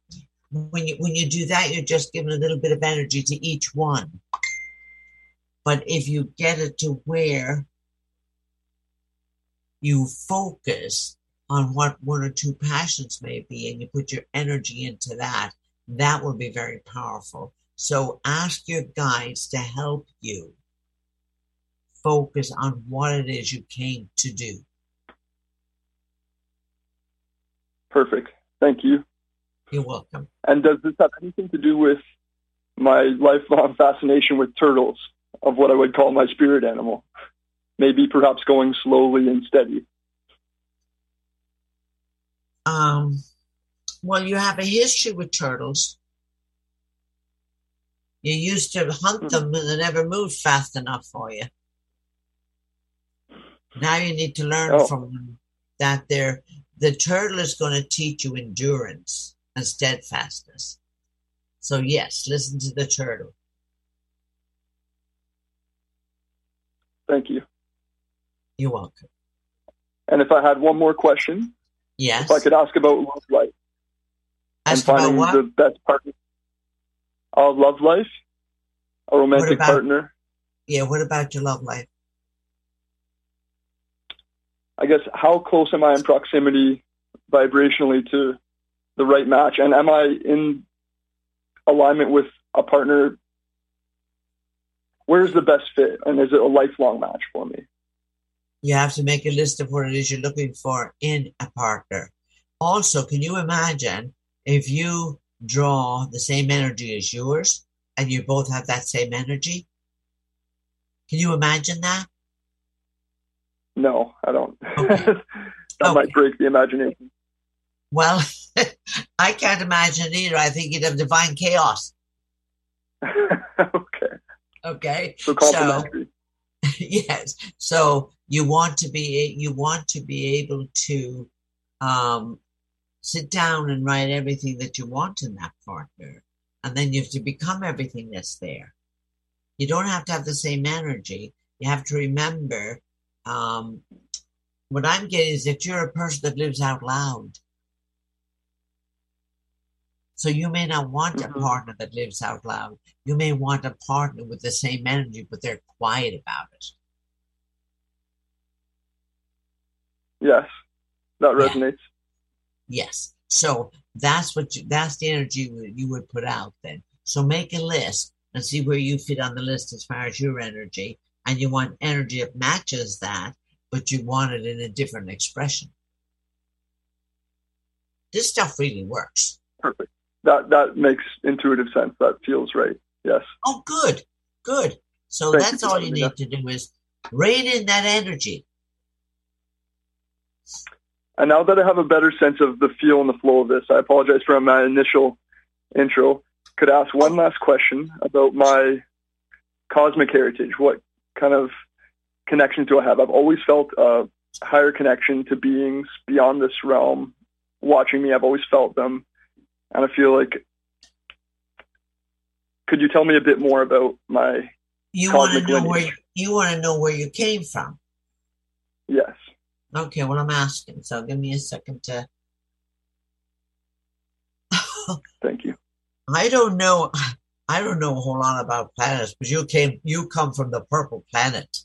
when you, when you do that, you're just giving a little bit of energy to each one. But if you get it to where you focus on what one or two passions may be and you put your energy into that, that will be very powerful. So ask your guides to help you focus on what it is you came to do. Perfect. Thank you. You're welcome. And does this have anything to do with my lifelong fascination with turtles, of what I would call my spirit animal? Maybe perhaps going slowly and steady. Um, well, you have a history with turtles. You used to hunt hmm. them and they never moved fast enough for you. Now you need to learn oh. from them that they're, the turtle is going to teach you endurance and steadfastness. So, yes, listen to the turtle. Thank you. You're welcome. And if I had one more question, yes, if I could ask about love life and finding the best partner, uh, love life, a romantic about, partner. Yeah, what about your love life? I guess how close am I in proximity vibrationally to the right match? And am I in alignment with a partner? Where's the best fit? And is it a lifelong match for me? You have to make a list of what it is you're looking for in a partner. Also, can you imagine if you draw the same energy as yours and you both have that same energy? Can you imagine that? No, I don't. Okay. [LAUGHS] that Okay. might break the imagination. Well, [LAUGHS] I can't imagine either. I think you'd have divine chaos. [LAUGHS] okay. Okay. So complimentary. yes. So you want to be you want to be able to um, sit down and write everything that you want in that partner, and then you have to become everything that's there. You don't have to have the same energy. You have to remember. Um, what I'm getting is that you're a person that lives out loud. So you may not want a Mhm. partner that lives out loud. You may want a partner with the same energy, but they're quiet about it. Yes, that resonates. Yes. So that's what you, that's the energy you would- put out then. So make a list and see where you fit on the list as far as your energy. And you want energy that matches that, but you want it in a different expression. This stuff really works. Perfect. That that makes intuitive sense. That feels right. Yes. Oh, good, good. So Thank that's for all you need to do is rein in that energy. And now that I have a better sense of the feel and the flow of this, I apologize for my initial intro. Could I ask one last question about my cosmic heritage? What kind of connection do I have? I've always felt a higher connection to beings beyond this realm watching me. I've always felt them. And I feel like, could you tell me a bit more about my, You want to Cosmic know where you, you want to know where you came from. Okay, well I'm asking, so give me a second to. [LAUGHS] Thank you. I don't know. I don't know a whole lot about planets, but you came. You come from the purple planet.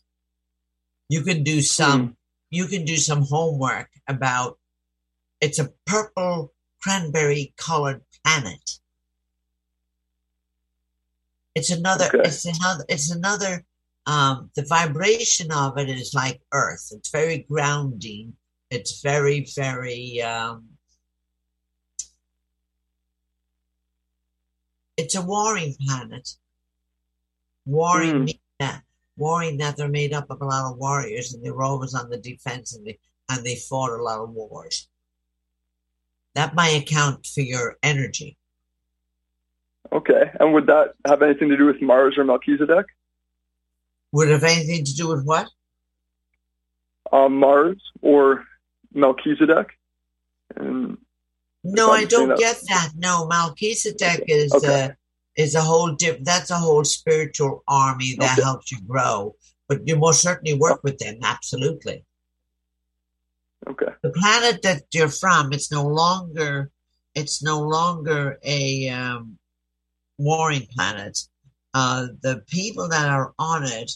You can do hmm. some. You can do some homework about. It's a purple cranberry colored planet. It's another. Okay. It's another. It's another. Um, the vibration of it is like Earth. It's very grounding. It's very, very. Um, it's a warring planet. Warring, mean that, warring that they're made up of a lot of warriors and they were always on the defense and they, and they fought a lot of wars. That might account for your energy. Okay. And would that have anything to do with Mars or Melchizedek? Would it have anything to do with what? um, Mars or Melchizedek. And No, I don't get that. No, Melchizedek is Okay. uh, is a whole different. That's a whole spiritual army that Okay. helps you grow. But you most certainly work with them. Absolutely. okay, the planet that you're from it's no longer it's no longer a um, warring planet uh, the people that are on it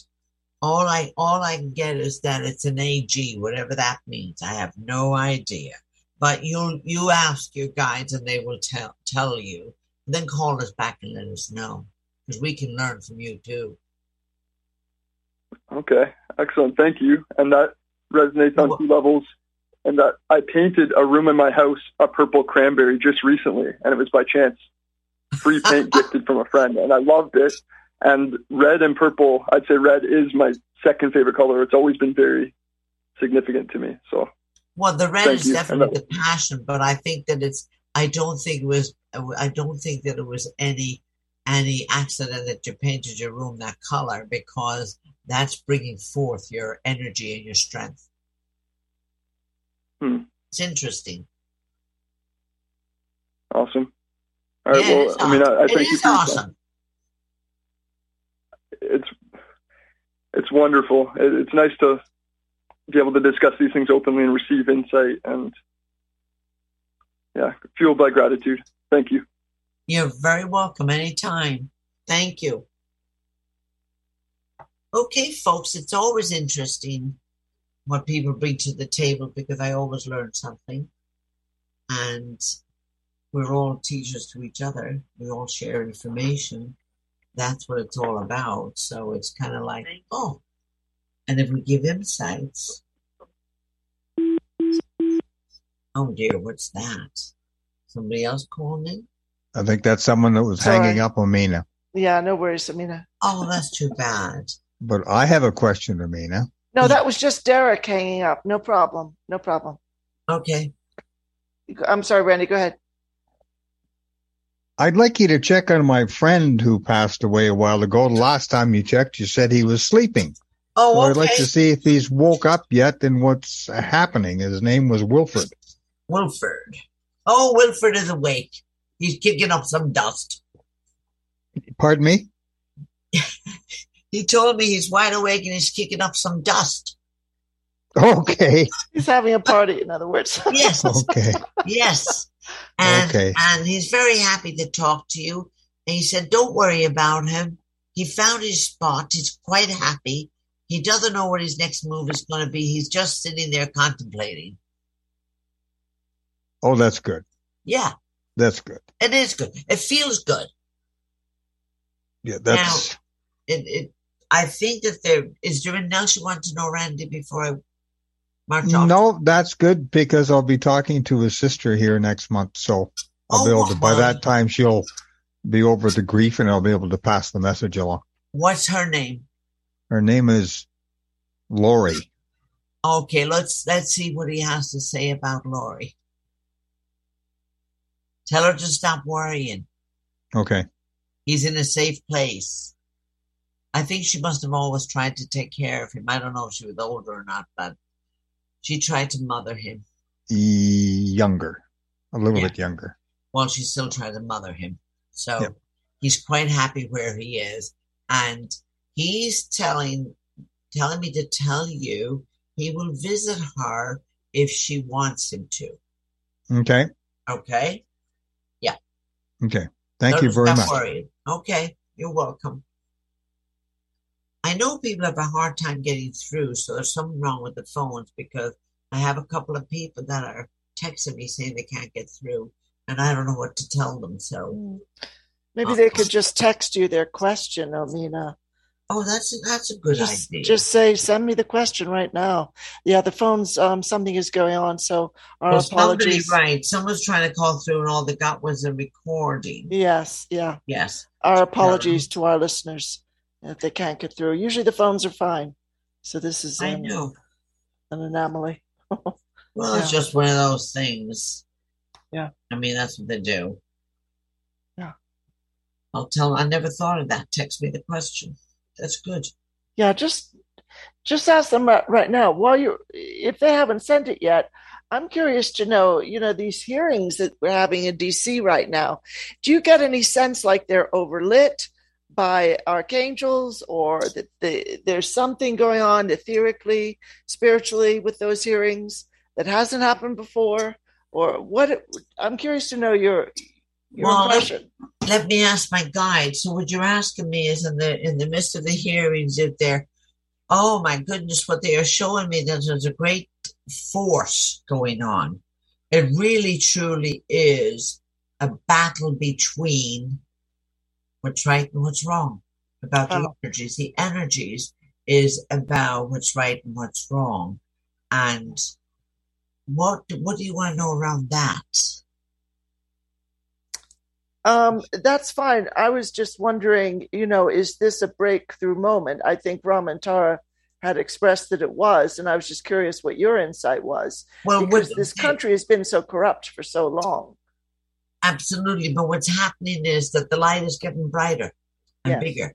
all i all i can get is that it's an ag whatever that means i have no idea but you you ask your guides and they will tell tell you then call us back and let us know because we can learn from you too okay, excellent. Thank you. And that resonates on Well- two levels. And that I painted a room in my house a purple cranberry just recently, and it was by chance, free paint [LAUGHS] gifted from a friend, and I loved it. And red and purple, I'd say red is my second favorite color. It's always been very significant to me. So Well, the red is you. definitely the passion, but I think that it's. I don't think it was. I don't think that it was any any accident that you painted your room that color because that's bringing forth your energy and your strength. Hmm. It's interesting. awesome. All right. yeah, it well, I mean, I, I awesome. It thank you is for awesome. It's it's wonderful. It, it's nice to be able to discuss these things openly and receive insight and yeah, fueled by gratitude. Thank you. You're very welcome anytime. Thank you. Okay, folks, it's always interesting what people bring to the table because I always learn something. And we're all teachers to each other. We all share information. That's what it's all about. So it's kind of like, oh, and if we give insights, oh dear, what's that? Somebody else calling in? I think that's someone that was Sorry. hanging up on Mina. Yeah, no worries, Omena. Oh, that's too bad. But I have a question, Omena. No, that was just Derek hanging up. No problem. No problem. Okay. I'm sorry, Randy. Go ahead. I'd like you to check on my friend who passed away a while ago. The last time you checked, you said he was sleeping. Oh, So okay. I'd like to see if he's woke up yet and what's happening. His name was Wilfred. Wilford. Oh, Wilford is awake. He's kicking up some dust. Pardon me? [LAUGHS] He told me he's wide awake and he's kicking up some dust. Okay. He's having a party, in other words. Yes, [LAUGHS] Okay. yes. And, Okay. and he's very happy to talk to you. And he said, don't worry about him. He found his spot. He's quite happy. He doesn't know what his next move is going to be. He's just sitting there contemplating. Oh, that's good. Yeah, That's good. it is good. It feels good. Yeah, that's It, it, I think that there is there anything else you want to know, Randy, before I? No, that's good because I'll be talking to his sister here next month. So I'll be Oh, able to, by that time, she'll be over the grief and I'll be able to pass the message along. What's her name? Her name is Lori. Okay, let's let's see what he has to say about Lori. Tell her to stop worrying. Okay. He's in a safe place. I think she must have always tried to take care of him. I don't know if she was older or not, but she tried to mother him. Younger, a little Yeah. bit younger. Well, she still tried to mother him. So Yep. he's quite happy where he is. And he's telling telling me to tell you he will visit her if she wants him to. Okay. Okay? Yeah. Okay. Thank you very much. worrying. Okay, you're welcome. I know people have a hard time getting through, so there's something wrong with the phones because I have a couple of people that are texting me saying they can't get through, and I don't know what to tell them. So, hmm. Maybe uh, they could just text you their question, Omena. oh, that's a, that's a good Just, idea. just say, send me the question right now. Yeah, the phone's um, something is going on, so our well, somebody, apologies. right? Someone's trying to call through, and all they got was a recording. Yes, yeah. Yes. Our apologies um, to our listeners if they can't get through. Usually the phones are fine. So this is I um, know. an anomaly. [LAUGHS] Well, it's just one of those things. Yeah. I mean, that's what they do. Yeah. I'll tell. I never thought of that. Text me the question. That's good. Yeah, just just ask them right, right now. While you, if they haven't sent it yet, I'm curious to know. You know, these hearings that we're having in DC right now. Do you get any sense like they're overlit by archangels, or that the, there's something going on etherically, spiritually with those hearings that hasn't happened before, or what? I'm curious to know your your Well, impression. Let me ask my guide. So, what you're asking me is in the in the midst of the hearings, if they're, oh my goodness, what they are showing me that there's a great force going on. It really, truly is a battle between what's right and what's wrong about the Oh. energies. The energies is about what's right and what's wrong, and what what do you want to know around that? Um, that's fine. I was just wondering, you know, is this a breakthrough moment? I think Rama and Tara had expressed that it was, and I was just curious what your insight was Well, because what- this country has been so corrupt for so long. Absolutely, but what's happening is that the light is getting brighter and Yes. bigger,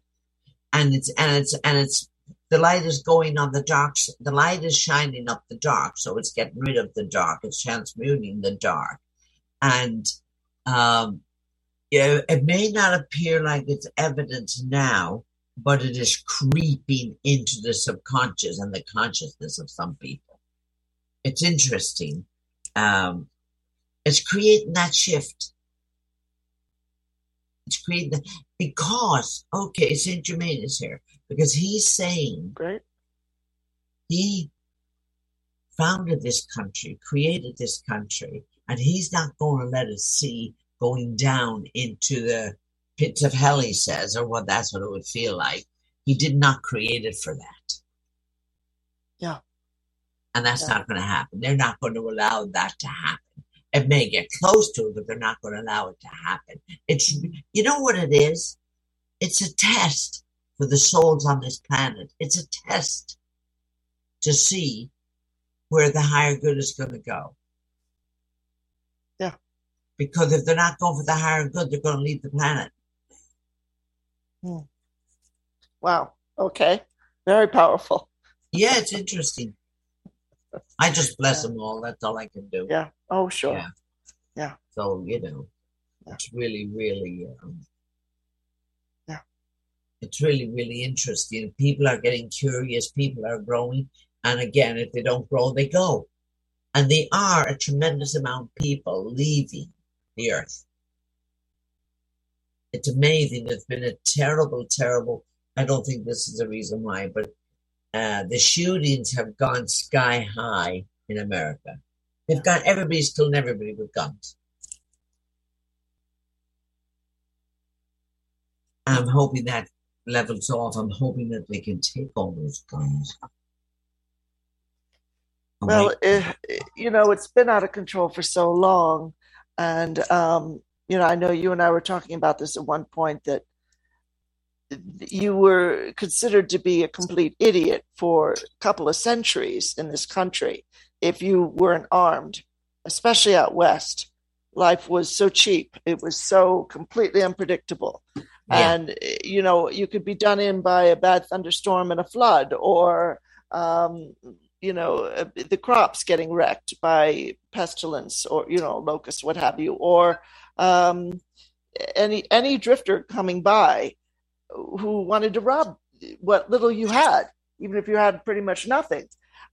and it's and it's and it's the light is going on the dark. The light is shining up the dark, so it's getting rid of the dark. It's transmuting the dark, and um, you know, it may not appear like it's evidence now, but it is creeping into the subconscious and the consciousness of some people. It's interesting. Um, it's creating that shift. It's creating that because okay, Saint Germain is here because he's saying Great. he founded this country, created this country, and he's not going to let us see going down into the pits of hell, he says, or what that's what it would feel like. He did not create it for that. Yeah. And that's Yeah. not going to happen. They're not going to allow that to happen. It may get close to it, but they're not going to allow it to happen. It's, you know what it is? It's a test for the souls on this planet. It's a test to see where the higher good is going to go. Yeah. Because if they're not going for the higher good, they're going to leave the planet. Hmm. Wow. Okay. Very powerful. Yeah, it's interesting. I just bless them all. That's all I can do. Yeah. Oh, sure. Yeah. Yeah. So, you know, Yeah. it's really, really, um, Yeah. it's really, really interesting. People are getting curious. People are growing. And again, if they don't grow, they go. And they are a tremendous amount of people leaving the earth. It's amazing. It's been a terrible, terrible. I don't think this is the reason why, but uh, the shootings have gone sky high in America. They've got everybody's killing everybody with guns. I'm hoping that levels off. I'm hoping that they can take all those guns. Well, eh, eh, you know, it's been out of control for so long. And, um, you know, I know you and I were talking about this at one point that you were considered to be a complete idiot for a couple of centuries in this country if you weren't armed, especially out west. Life was so cheap, it was so completely unpredictable. Yeah. And, you know, you could be done in by a bad thunderstorm and a flood, or, um, you know, uh, the crops getting wrecked by pestilence or, you know, locusts, what have you, or um, any any drifter coming by who wanted to rob what little you had, even if you had pretty much nothing.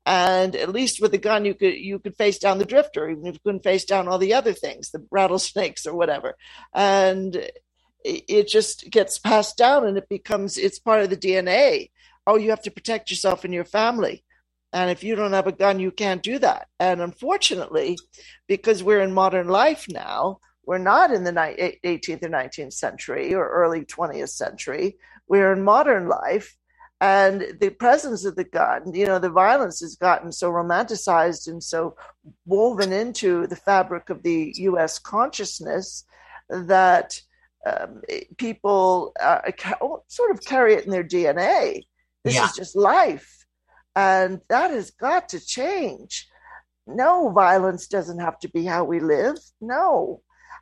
And at least with a gun, you could you could face down the drifter, even if you couldn't face down all the other things, the rattlesnakes or whatever. And it just gets passed down, and it becomes it's part of the DNA. Oh, you have to protect yourself and your family. And if you don't have a gun, you can't do that. And unfortunately, because we're in modern life now, we're not in the ni- 18th or 19th century or early 20th century. We're in modern life. And the presence of the gun, you know, the violence has gotten so romanticized and so woven into the fabric of the US consciousness that um, people uh, sort of carry it in their DNA. This Yeah. is just life. And that has got to change. No, violence doesn't have to be how we live. No.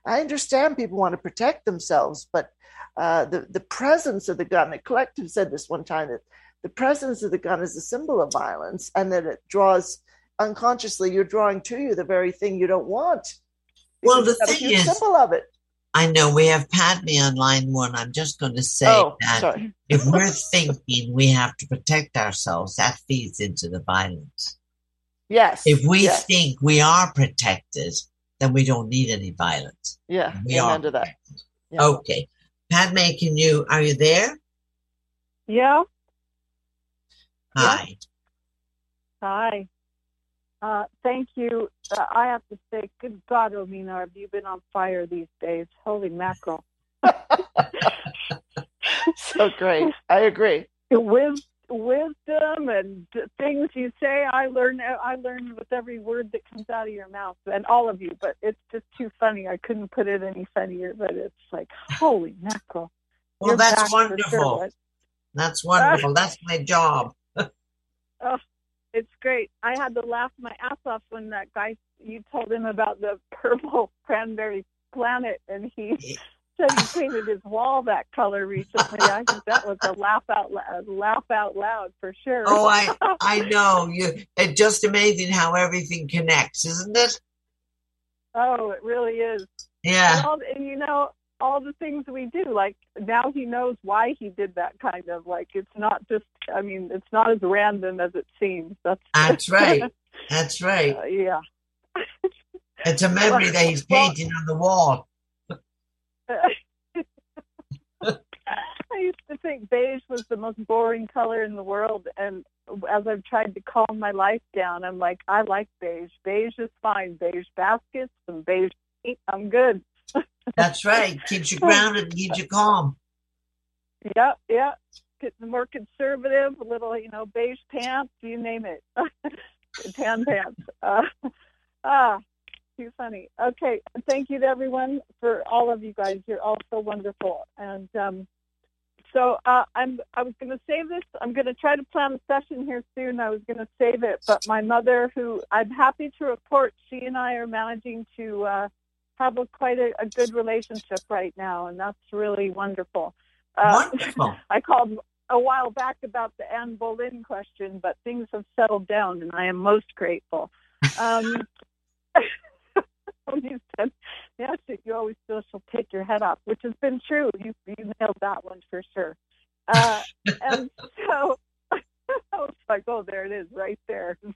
I understand people want to protect themselves, but uh, the, the presence of the gun, the collective said this one time that the presence of the gun is a symbol of violence and that it draws unconsciously, you're drawing to you the very thing you don't want. Well, the it's a thing is- symbol of it. I know we have Padme on line one. I'm just going to say Oh, that sorry. if we're [LAUGHS] thinking we have to protect ourselves, that feeds into the violence. Yes. If we yes. think we are protected, then we don't need any violence. yeah, We are amen to that. Yeah. Okay. Padme, can you, are you there? Yeah. Hi. Hi. Uh, thank you. Uh, I have to say, good God, Omena, have you been on fire these days? Holy mackerel. [LAUGHS] so great. I agree. With wisdom and things you say, I learn. I learn with every word that comes out of your mouth, and all of you. But it's just too funny. I couldn't put it any funnier. But it's like, holy mackerel. Well, that's wonderful. sure. That's [LAUGHS] wonderful. That's my job. [LAUGHS] oh, It's great. I had to laugh my ass off when that guy you told him about the [LAUGHS] purple cranberry planet, and he said he painted his wall that color recently. I think that was a laugh out loud, laugh out loud for sure. Oh, I I know. You it's just amazing how everything connects, isn't it? oh, it really is. And, Yeah. all, and you know all the things we do. Like now he knows why he did that kind of. Like it's not just. I mean, it's not as random as it seems. That's That's right. [LAUGHS] That's right. Uh, yeah. It's a memory that he's Well- painting on the wall. [LAUGHS] I used to think beige was the most boring color in the world, and as I've tried to calm my life down, I'm like, I like beige. Beige is fine. Beige baskets and beige paint, I'm good. That's right. Keeps you grounded and keeps you calm. [LAUGHS] Yep, yep. Getting more conservative, a little, you know, beige pants, you name it. [LAUGHS] Tan pants. Uh, ah, too funny. Okay, thank you to everyone for all of you guys. You're all so wonderful. And um, so uh, I'm I was going to save this. I'm going to try to plan a session here soon. I was going to save it, but my mother, who I'm happy to report, she and I are managing to uh, have a quite a, a, good relationship right now, and that's really wonderful. Uh, wonderful. [LAUGHS] I called a while back about the Anne Boleyn question, but things have settled down, and I am most grateful. Um, [LAUGHS] [LAUGHS] you said, yes, you always feel she'll take your head off, which has been true. You, you nailed that one for sure. Uh, and [LAUGHS] so [LAUGHS] I was like, oh, there it is, right there. And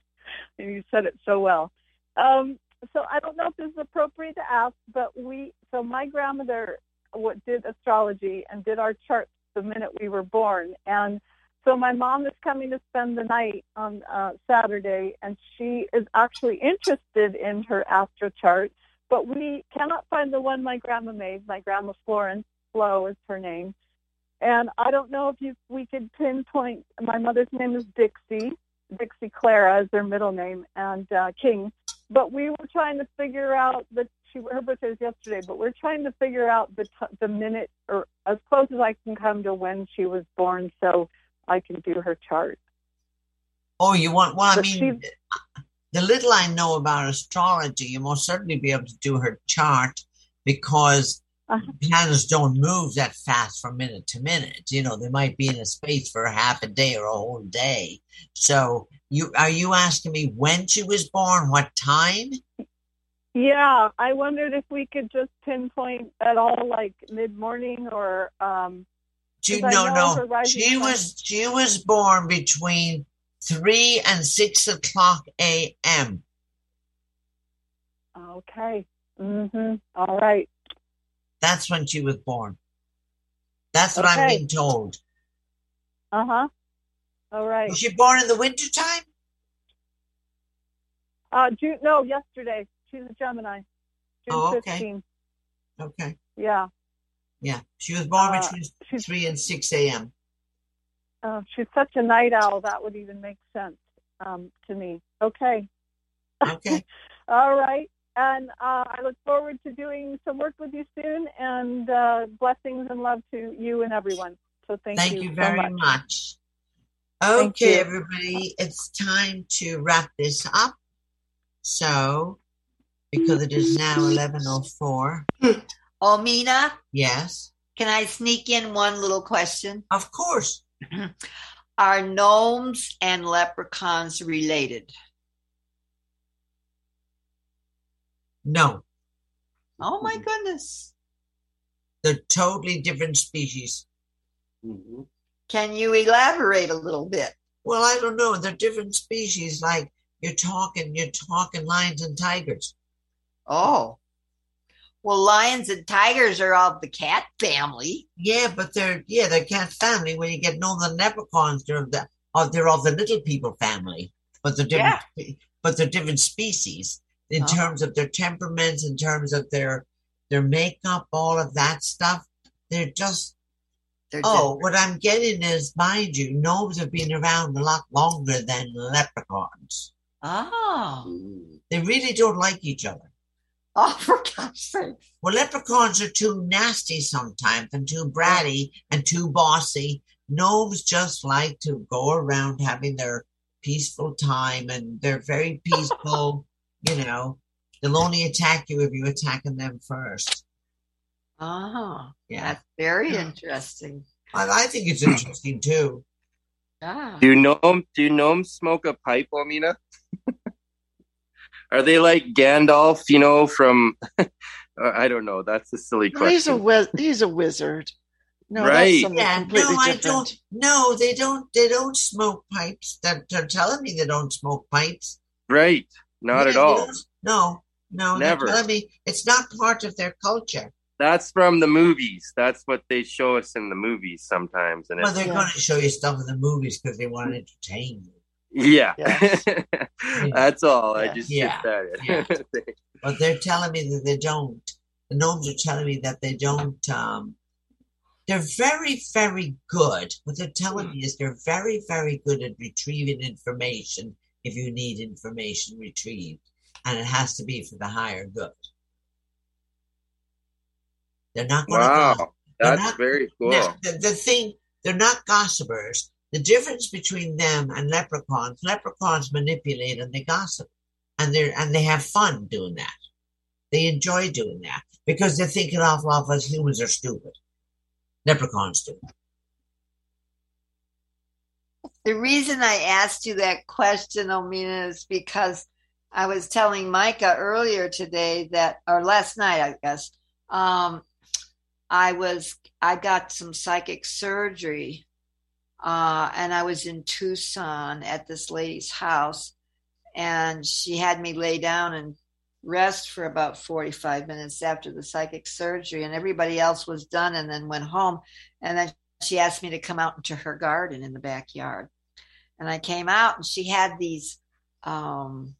you said it so well. Um, so I don't know if this is appropriate to ask, but we, so my grandmother what did astrology and did our charts the minute we were born. And so my mom is coming to spend the night on uh, Saturday, and she is actually interested in her astro chart but we cannot find the one my grandma made. My grandma Florence Flo is her name. And I don't know if you we could pinpoint. My mother's name is Dixie. Dixie Clara is their middle name, and uh, King. But we were trying to figure out the she her birthday was yesterday, but we're trying to figure out the t- the minute or as close as I can come to when she was born, so I can do her chart. Oh, you want? Well, I mean, the little I know about astrology, you most certainly be able to do her chart because uh-huh. planets don't move that fast from minute to minute. You know, they might be in a space for half a day or a whole day. So, you are you asking me when she was born, what time? Yeah, I wondered if we could just pinpoint at all, like mid morning or. um you, no, no. She was she was born between 3 and 6 o'clock a.m. Okay. Mm-hmm. All right. That's when she was born. That's what okay. I'm being told. Uh huh. All right. Was she born in the winter time? Uh, June. No, yesterday. She's a Gemini. June oh, okay. 15. Okay. Yeah. Yeah. She was born uh, between 3 and 6 a.m. Uh, she's such a night owl. That would even make sense um, to me. Okay. Okay. [LAUGHS] All right. And uh, I look forward to doing some work with you soon. And uh, blessings and love to you and everyone. So thank, you. thank you. you very so much. much. Okay, everybody, it's time to wrap this up. So, because it is now eleven oh four. Oh, Mina. Yes. Can I sneak in one little question? Of course. Are gnomes and leprechauns related? No. Oh my goodness. They're totally different species. Mm-hmm. Can you elaborate a little bit? Well, I don't know. They're different species. Like you're talking, you're talking lions and tigers. Oh. Well, lions and tigers are of the cat family. Yeah, but they're yeah, they're cat family. When you get northern leprechauns, they're of the oh, they're of the little people family. But they're different yeah. but they're different species in oh. terms of their temperaments, in terms of their their makeup, all of that stuff. They're just they're oh, different. what I'm getting is, mind you, gnomes have been around a lot longer than leprechauns. Oh. They really don't like each other. [LAUGHS] Oh, for God's sake. Well, leprechauns are too nasty sometimes and too bratty and too bossy. Gnomes just like to go around having their peaceful time and they're very [LAUGHS] peaceful. you know, they'll only attack you if you're attacking them first. Oh, yeah. That's very yeah. interesting. I, I, think it's interesting too. Yeah. Do you know do you know smoke a pipe, Omena? [LAUGHS] Are they like Gandalf, you know, from [LAUGHS] uh, I don't know. That's a silly question. He's a wiz- he's a wizard. No, right. yeah, no, I don't. No, they don't. They don't smoke pipes. They're, they're telling me they don't smoke pipes. Right. Not yeah, at all. No, no, never. They're telling me it's not part of their culture. That's from the movies. That's what they show us in the movies sometimes. And well, they're yeah. going to show you stuff in the movies because they want to entertain you. Yeah. [LAUGHS] That's all. Yeah. I just yeah. yeah. [LAUGHS] but they're telling me that they don't. the gnomes are telling me that they don't. Um, they're very, very good. What they're telling me is they're very, very good at retrieving information if you need information retrieved, and it has to be for the higher good. They're not going to. wow, that's not, very cool. Now, the, the thing, they're not gossipers. The difference between them and leprechauns, leprechauns manipulate and they gossip, and they and they have fun doing that. They enjoy doing that because they're thinking off of us humans are stupid. Leprechauns do. The reason I asked you that question, Omena, is because I was telling Micah earlier today that, or last night, I guess, um, I was, I got some psychic surgery, uh, and I was in Tucson at this lady's house, and she had me lay down and rest for about 45 minutes after the psychic surgery, and everybody else was done and then went home. And then she asked me to come out into her garden in the backyard. And I came out and she had these um,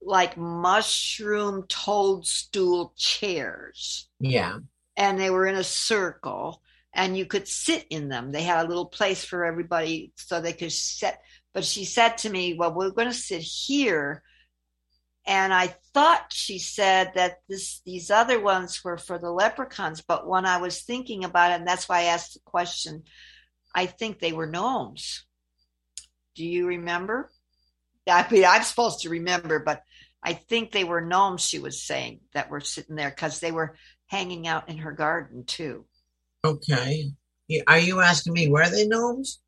like mushroom toadstool chairs. Yeah. And they were in a circle and you could sit in them. They had a little place for everybody so they could sit. But she said to me, Well, we're going to sit here. And I thought she said that this these other ones were for the leprechauns. But when I was thinking about it, and that's why I asked the question, I think they were gnomes. Do you remember? I mean, I'm supposed to remember, but I think they were gnomes, she was saying, that were sitting there because they were hanging out in her garden too. Okay. Are you asking me were they gnomes?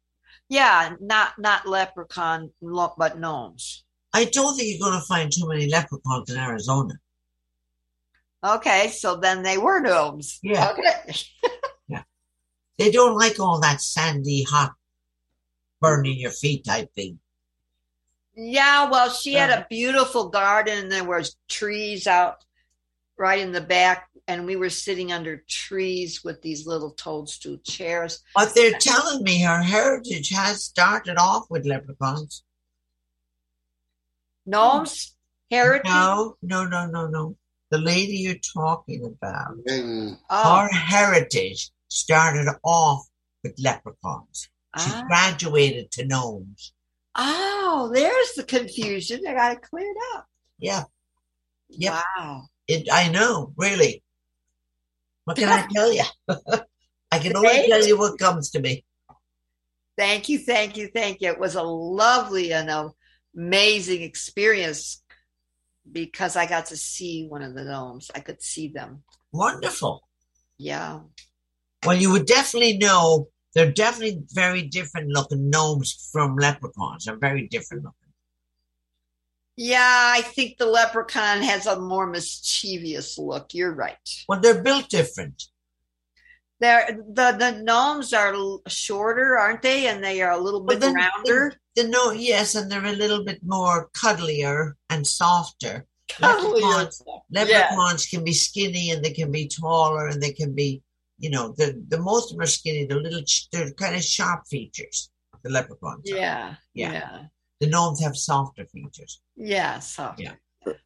Yeah, not not leprechaun, but gnomes. I don't think you're going to find too many leprechauns in Arizona. Okay, so then they were gnomes. Yeah. Okay. [LAUGHS] yeah. They don't like all that sandy, hot, burning your feet type thing. Yeah, well, she had a beautiful garden. And there was trees out right in the back, and we were sitting under trees with these little toadstool chairs. But they're telling me her heritage has started off with leprechauns. Gnomes? Heritage? No, no, no, no, no. The lady you're talking about, Mm. Oh. her heritage started off with leprechauns. She Ah. graduated to gnomes. Oh, there's the confusion. I got it cleared up. Yeah. Yep. Wow. It, I know, really. What can I [LAUGHS] tell you? [LAUGHS] I can only tell you what comes to me. Thank you, thank you, thank you. It was a lovely and amazing experience because I got to see one of the gnomes. I could see them. Wonderful. Yeah. Well, you would definitely know they're definitely very different looking gnomes from leprechauns. They're very different looking. Yeah, I think the leprechaun has a more mischievous look. You're right. Well, they're built different. They're, the the gnomes are shorter, aren't they? And they are a little bit rounder. The, the no, yes, and they're a little bit more cuddlier and softer. Cuddlier. Leprechauns, leprechauns can be skinny and they can be taller and they can be, you know, the the most of them are skinny. They're little, they're kind of sharp features. The leprechauns. Yeah, Yeah. yeah, The gnomes have softer features. Yeah. So Yeah.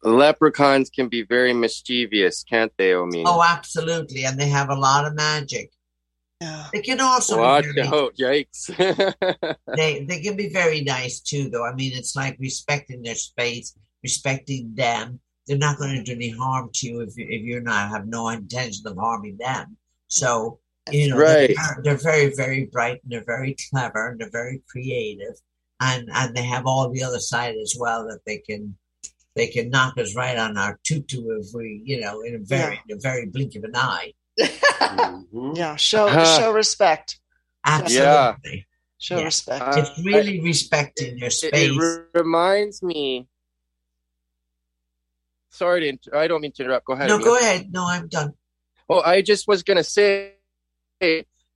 Leprechauns can be very mischievous, can't they, Omena? Oh, absolutely, and they have a lot of magic. Yeah. They can also Watch be very, out, yikes. [LAUGHS] they they can be very nice too, though. I mean, it's like respecting their space, respecting them. They're not going to do any harm to you if you if you're not have no intention of harming them. So you know, Right. they're, they're very very bright and they're very clever and they're very creative, and and they have all the other side as well that they can they can knock us right on our tutu if we you know in a very in a very blink of an eye. Mhm. [LAUGHS] Yeah, show Uh-huh. show respect. Absolutely, Show Yeah. respect. Uh, it's really respecting their it, space. it re- reminds me. Sorry to. Inter- I don't mean to interrupt. Go ahead. no, go ahead. No, I'm done. Oh, I just was going to say,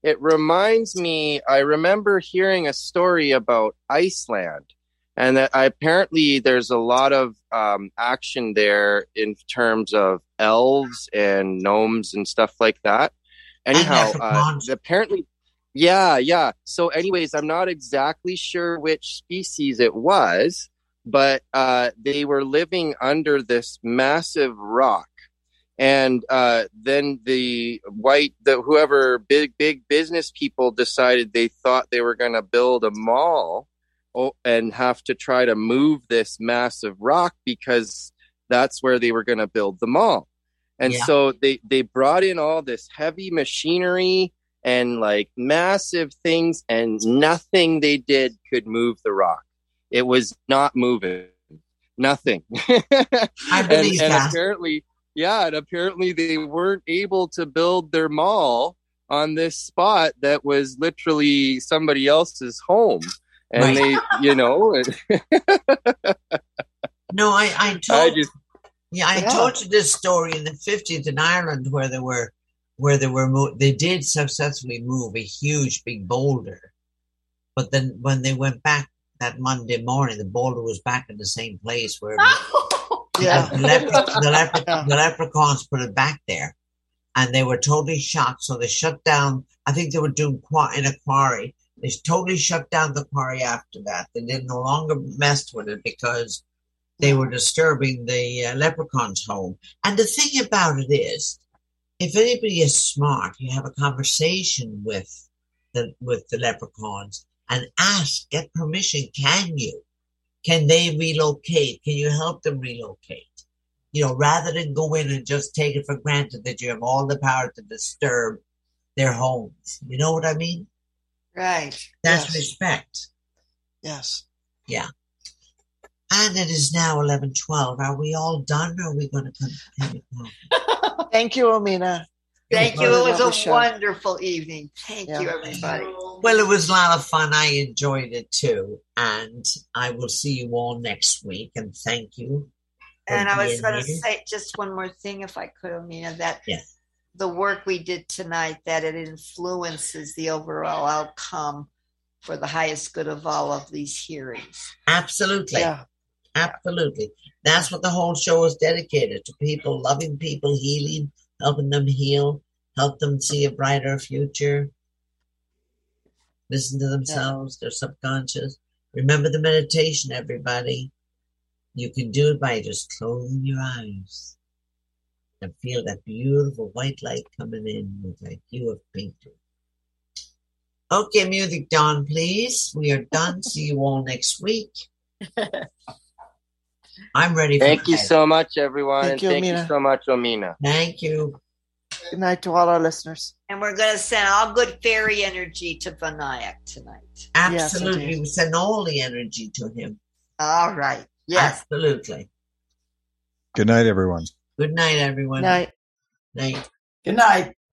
it reminds me, I remember hearing a story about Iceland, and that I, apparently there's a lot of um, action there in terms of elves and gnomes and stuff like that. Anyhow, uh, apparently, yeah, yeah. So, anyways, I'm not exactly sure which species it was, but uh, they were living under this massive rock and uh, then the white the whoever big big business people decided they thought they were going to build a mall oh, and have to try to move this massive rock because that's where they were going to build the mall and Yeah. so they they brought in all this heavy machinery and like massive things and nothing they did could move the rock it was not moving nothing [LAUGHS] I believe and, and that. apparently yeah and apparently they weren't able to build their mall on this spot that was literally somebody else's home and Right. they you know [LAUGHS] No, I, I i told just yeah, I Yeah. told you this story in the fifties in Ireland where they were where they were mo- they did successfully move a huge big boulder, but then when they went back that Monday morning, the boulder was back in the same place where [LAUGHS] Yeah. the, lepre- [LAUGHS] the, lepre- Yeah. the leprechauns put it back there, and they were totally shocked. So they shut down. I think they were doing qua- in a quarry. They totally shut down the quarry after that. They did no longer messed with it because they were disturbing the uh, leprechaun's home. And the thing about it is, if anybody is smart, you have a conversation with the with the leprechauns and ask, get permission. Can you? Can they relocate? Can you help them relocate? You know, rather than go in and just take it for granted that you have all the power to disturb their homes. You know what I mean? Right. That's Yes. respect. Yes. Yeah. And it is now eleven twelve. Are we all done or are we gonna continue? [LAUGHS] Thank you, Omena. Thank you. It was a wonderful evening. Thank Yeah. you, everybody. Well, it was a lot of fun. I enjoyed it too. And I will see you all next week. And thank you. And I was going to say just one more thing, if I could, Omena, that Yeah. the work we did tonight, that it influences the overall outcome for the highest good of all of these hearings. Absolutely. Yeah. Absolutely. That's what the whole show is dedicated to people, loving people, healing, helping them heal, help them see a brighter future, listen to themselves, their subconscious. Remember the meditation, everybody. You can do it by just closing your eyes and feel that beautiful white light coming in with like you have painted. Okay, music, Don, please. We are done. See you all next week. [LAUGHS] I'm ready for thank you bed. so much everyone Thank and you, thank you so much Omena Thank you. Good night to all our listeners. And we're going to send all good fairy energy to Vinayak tonight. Absolutely. indeed. we send all the energy to him. All right. Yes. Absolutely. Good night, everyone. Good night, everyone. Night. Night. Good night.